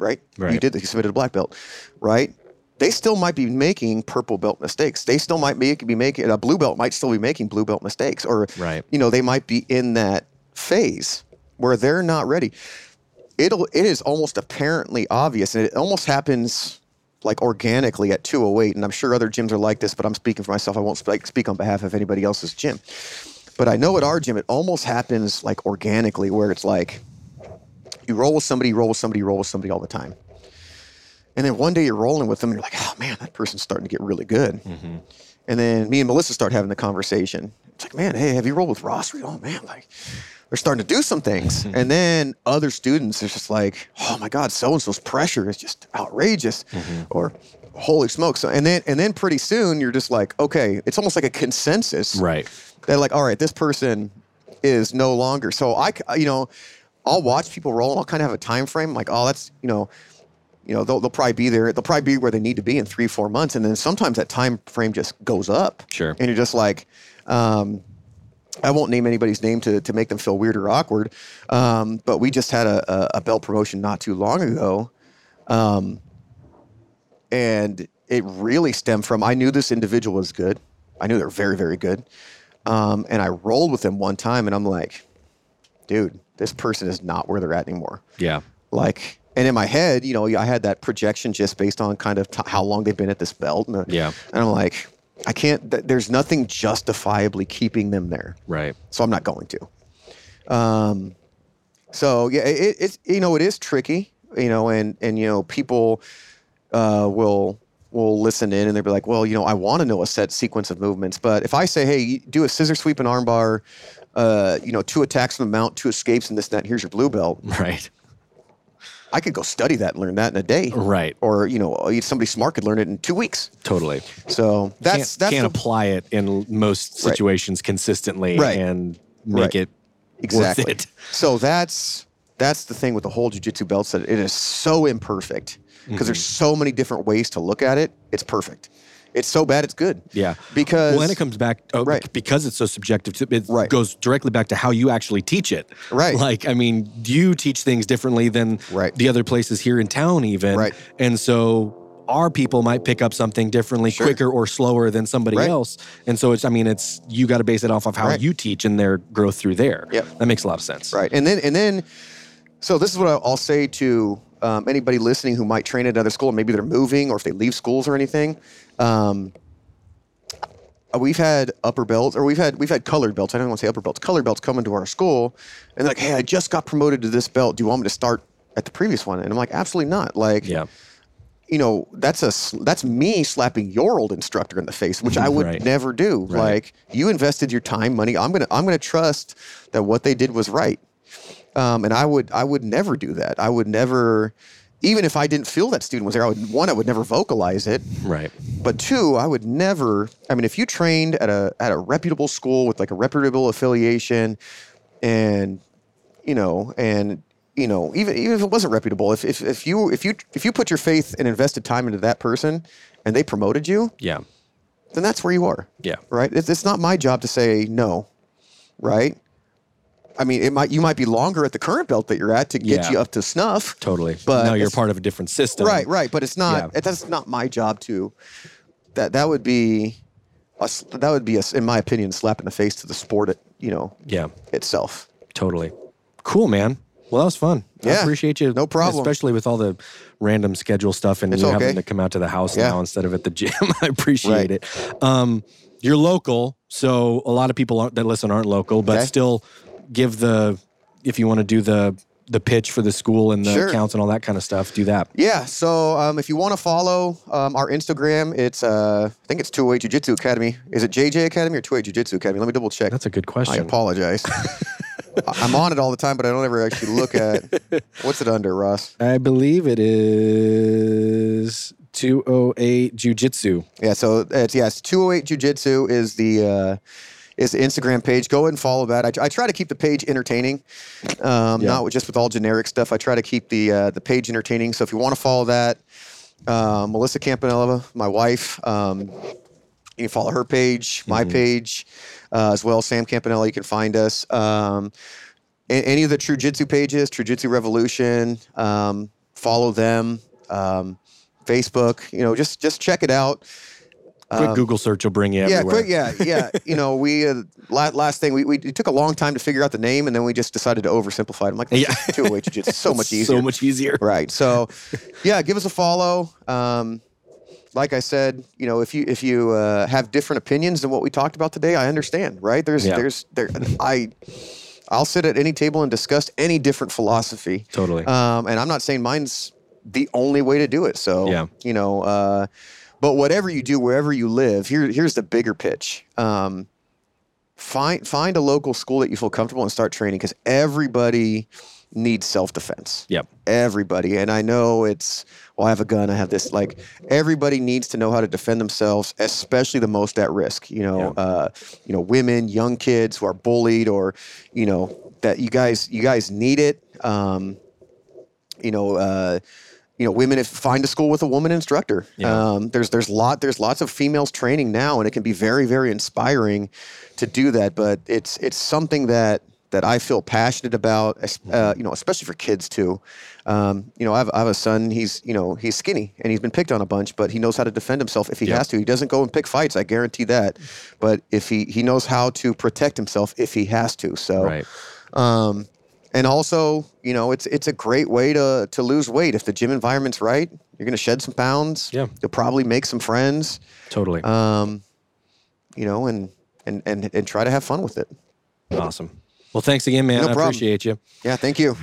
right? You did that. You submitted a black belt, right? They still might be making purple belt mistakes. They still might be, be making a blue belt might still be making blue belt mistakes, or Right. you know they might be in that phase where they're not ready. It'll it is almost apparently obvious, and it almost happens like organically at 208. And I'm sure other gyms are like this, but I'm speaking for myself. I won't speak, speak on behalf of anybody else's gym. But I know at our gym, it almost happens like organically, where it's like you roll with somebody, you roll with somebody, you roll with somebody all the time. And then one day you're rolling with them and you're like, oh man, that person's starting to get really good. Mm-hmm. And then me and Melissa start having the conversation. It's like, man, hey, have you rolled with Ross? Oh man, like they're starting to do some things. and then other students, it's just like, oh my God, so and so's pressure is just outrageous. Mm-hmm. Or holy smokes. So, and then and then pretty soon you're just like, okay, it's almost like a consensus Right. they're like, all right, this person is no longer. So I, you know, I'll watch people roll. and I'll kind of have a time frame. Like, oh, that's you know, you know, they'll, they'll probably be there. They'll probably be where they need to be in three, four months, and then sometimes that time frame just goes up. Sure. And you're just like, um, I won't name anybody's name to to make them feel weird or awkward. Um, but we just had a, a, a belt promotion not too long ago. Um, and it really stemmed from I knew this individual was good. I knew they were very, very good. Um, and I rolled with them one time, and I'm like, dude, this person is not where they're at anymore. Yeah. Like, and in my head, you know, I had that projection just based on kind of t- how long they've been at this belt. And, Yeah. And I'm like, I can't, th- there's nothing justifiably keeping them there. Right. So I'm not going to. Um, so yeah, it, it- it's you know it is tricky, you know, and and you know people uh, will will listen in and they'll be like, well, you know, I want to know a set sequence of movements, but if I say, hey, do a scissor sweep and armbar, uh, you know, two attacks from the mount, two escapes, and this and that. And here's your blue belt. Right. I could go study that and learn that in a day. Right. Or you know, somebody smart could learn it in two weeks. Totally. So that's can't, that's can't the- apply it in most Right. situations consistently Right. and make Right. it exactly. worth it. So that's that's the thing with the whole jujitsu belt set. It is so imperfect because there's Mm-hmm. so many different ways to look at it. It's perfect. It's so bad it's good. Yeah. Because well, and it comes back oh, Right. because it's so subjective. To, it Right. goes directly back to how you actually teach it. Right. Like, I mean, you teach things differently than Right. the other places here in town, even. Right. And so our people might pick up something differently, Sure. quicker or slower than somebody Right. else. And so it's, I mean, it's you got to base it off of how Right. you teach and their growth through there. Yeah, That makes a lot of sense. Right. And then and then so this is what I'll say to um, anybody listening who might train at another school, and maybe they're moving or if they leave schools or anything. Um, uh, we've had upper belts, or we've had we've had colored belts. I don't want to say upper belts. Colored belts come into our school, and they're like, "Hey, I just got promoted to this belt. Do you want me to start at the previous one?" And I'm like, "Absolutely not." Like, Yeah. you know, that's a that's me slapping your old instructor in the face, which I would Right. never do. Right. Like, you invested your time, money. I'm gonna I'm gonna trust that what they did was right um, and I would I would never do that. I would never, even if I didn't feel that student was there. I would one I would never vocalize it, Right. but two I would never. I mean, if you trained at a at a reputable school with like a reputable affiliation, and you know, and you know, even even if it wasn't reputable, if if, if you if you if you put your faith and invested time into that person, and they promoted you, Yeah. then that's where you are Yeah. right? It's, it's not my job to say no, right? I mean, it might you might be longer at the current belt that you're at to get Yeah. you up to snuff. Totally. But now you're part of a different system. Right, right, but it's not. Yeah. It, that's not my job to. That that would be, a, that would be, a, in my opinion, slap in the face to the sport. It, you know, Yeah. itself. Totally. Cool, man. Well, that was fun. I Yeah, appreciate you. no problem. Especially with all the random schedule stuff and It's you okay. having to come out to the house Yeah. now instead of at the gym. I appreciate Right. it. Um, you're local, so a lot of people aren't, that listen aren't local, but Okay. still give the if you want to do the the pitch for the school and the Sure. accounts and all that kind of stuff, do that. Yeah. So um, if you want to follow um, our Instagram, it's uh, I think it's Two Way Jiu Jitsu Academy. Is it JJ Academy or Two Way Jiu Jitsu Academy? Let me double check. That's a good question. I apologize. I'm on it all the time, but I don't ever actually look at what's it under, Ross. I believe it is 208 Jiu-Jitsu. Yeah, so it's yes, 208 Jiu Jitsu is the uh, is the Instagram page. Go ahead and follow that. I, I try to keep the page entertaining, um, Yeah. not with- just with all generic stuff. I try to keep the uh, the page entertaining. So if you want to follow that, uh, Melissa Campanella, my wife, um, you can follow her page, my page, uh, as well. Sam Campanella, you can find us. Um, any of the True Jitsu pages, True Jitsu Revolution, um, follow them. Um, Facebook, you know, just just check it out. Quick Google search will bring you Um, Yeah, everywhere. quick, yeah, yeah. you know, we uh, last, last thing we, we it took a long time to figure out the name, and then we just decided to oversimplify it. I'm like, Yeah. two way jiu-jitsu, so much easier. So much easier. Right. So, yeah, give us a follow. Um, like I said, you know, if you if you uh, have different opinions than what we talked about today, I understand. Right? There's Yeah. there's there I. I'll sit at any table and discuss any different philosophy. Totally. Um, and I'm not saying mine's the only way to do it. So, Yeah. you know, uh, but whatever you do, wherever you live, here, here's the bigger pitch. Um, find find a local school that you feel comfortable and start training because everybody needs self defense. Yep. Everybody, and I know it's well, I have a gun, I have this. Like everybody needs to know how to defend themselves, especially the most at risk. You know, uh, you know, women, young kids who are bullied, or you know, that you guys you guys need it. Um, you know, uh, you know, women if find a school with a woman instructor. Yeah. Um, there's there's lot there's lots of females training now, and it can be very very inspiring to do that. But it's it's something that that I feel passionate about. Uh, you know, especially for kids too. Um, you know, I have, I have a son. He's you know he's skinny and he's been picked on a bunch, but he knows how to defend himself if he Yep. has to. He doesn't go and pick fights. I guarantee that. But if he he knows how to protect himself if he has to. So Right. um, and also, you know, it's it's a great way to to lose weight if the gym environment's right. You're going to shed some pounds. Yeah. You'll probably make some friends. Totally. Um, you know, and and and and try to have fun with it. awesome. Well, thanks again, man. No I problem. appreciate you. Yeah. Thank you.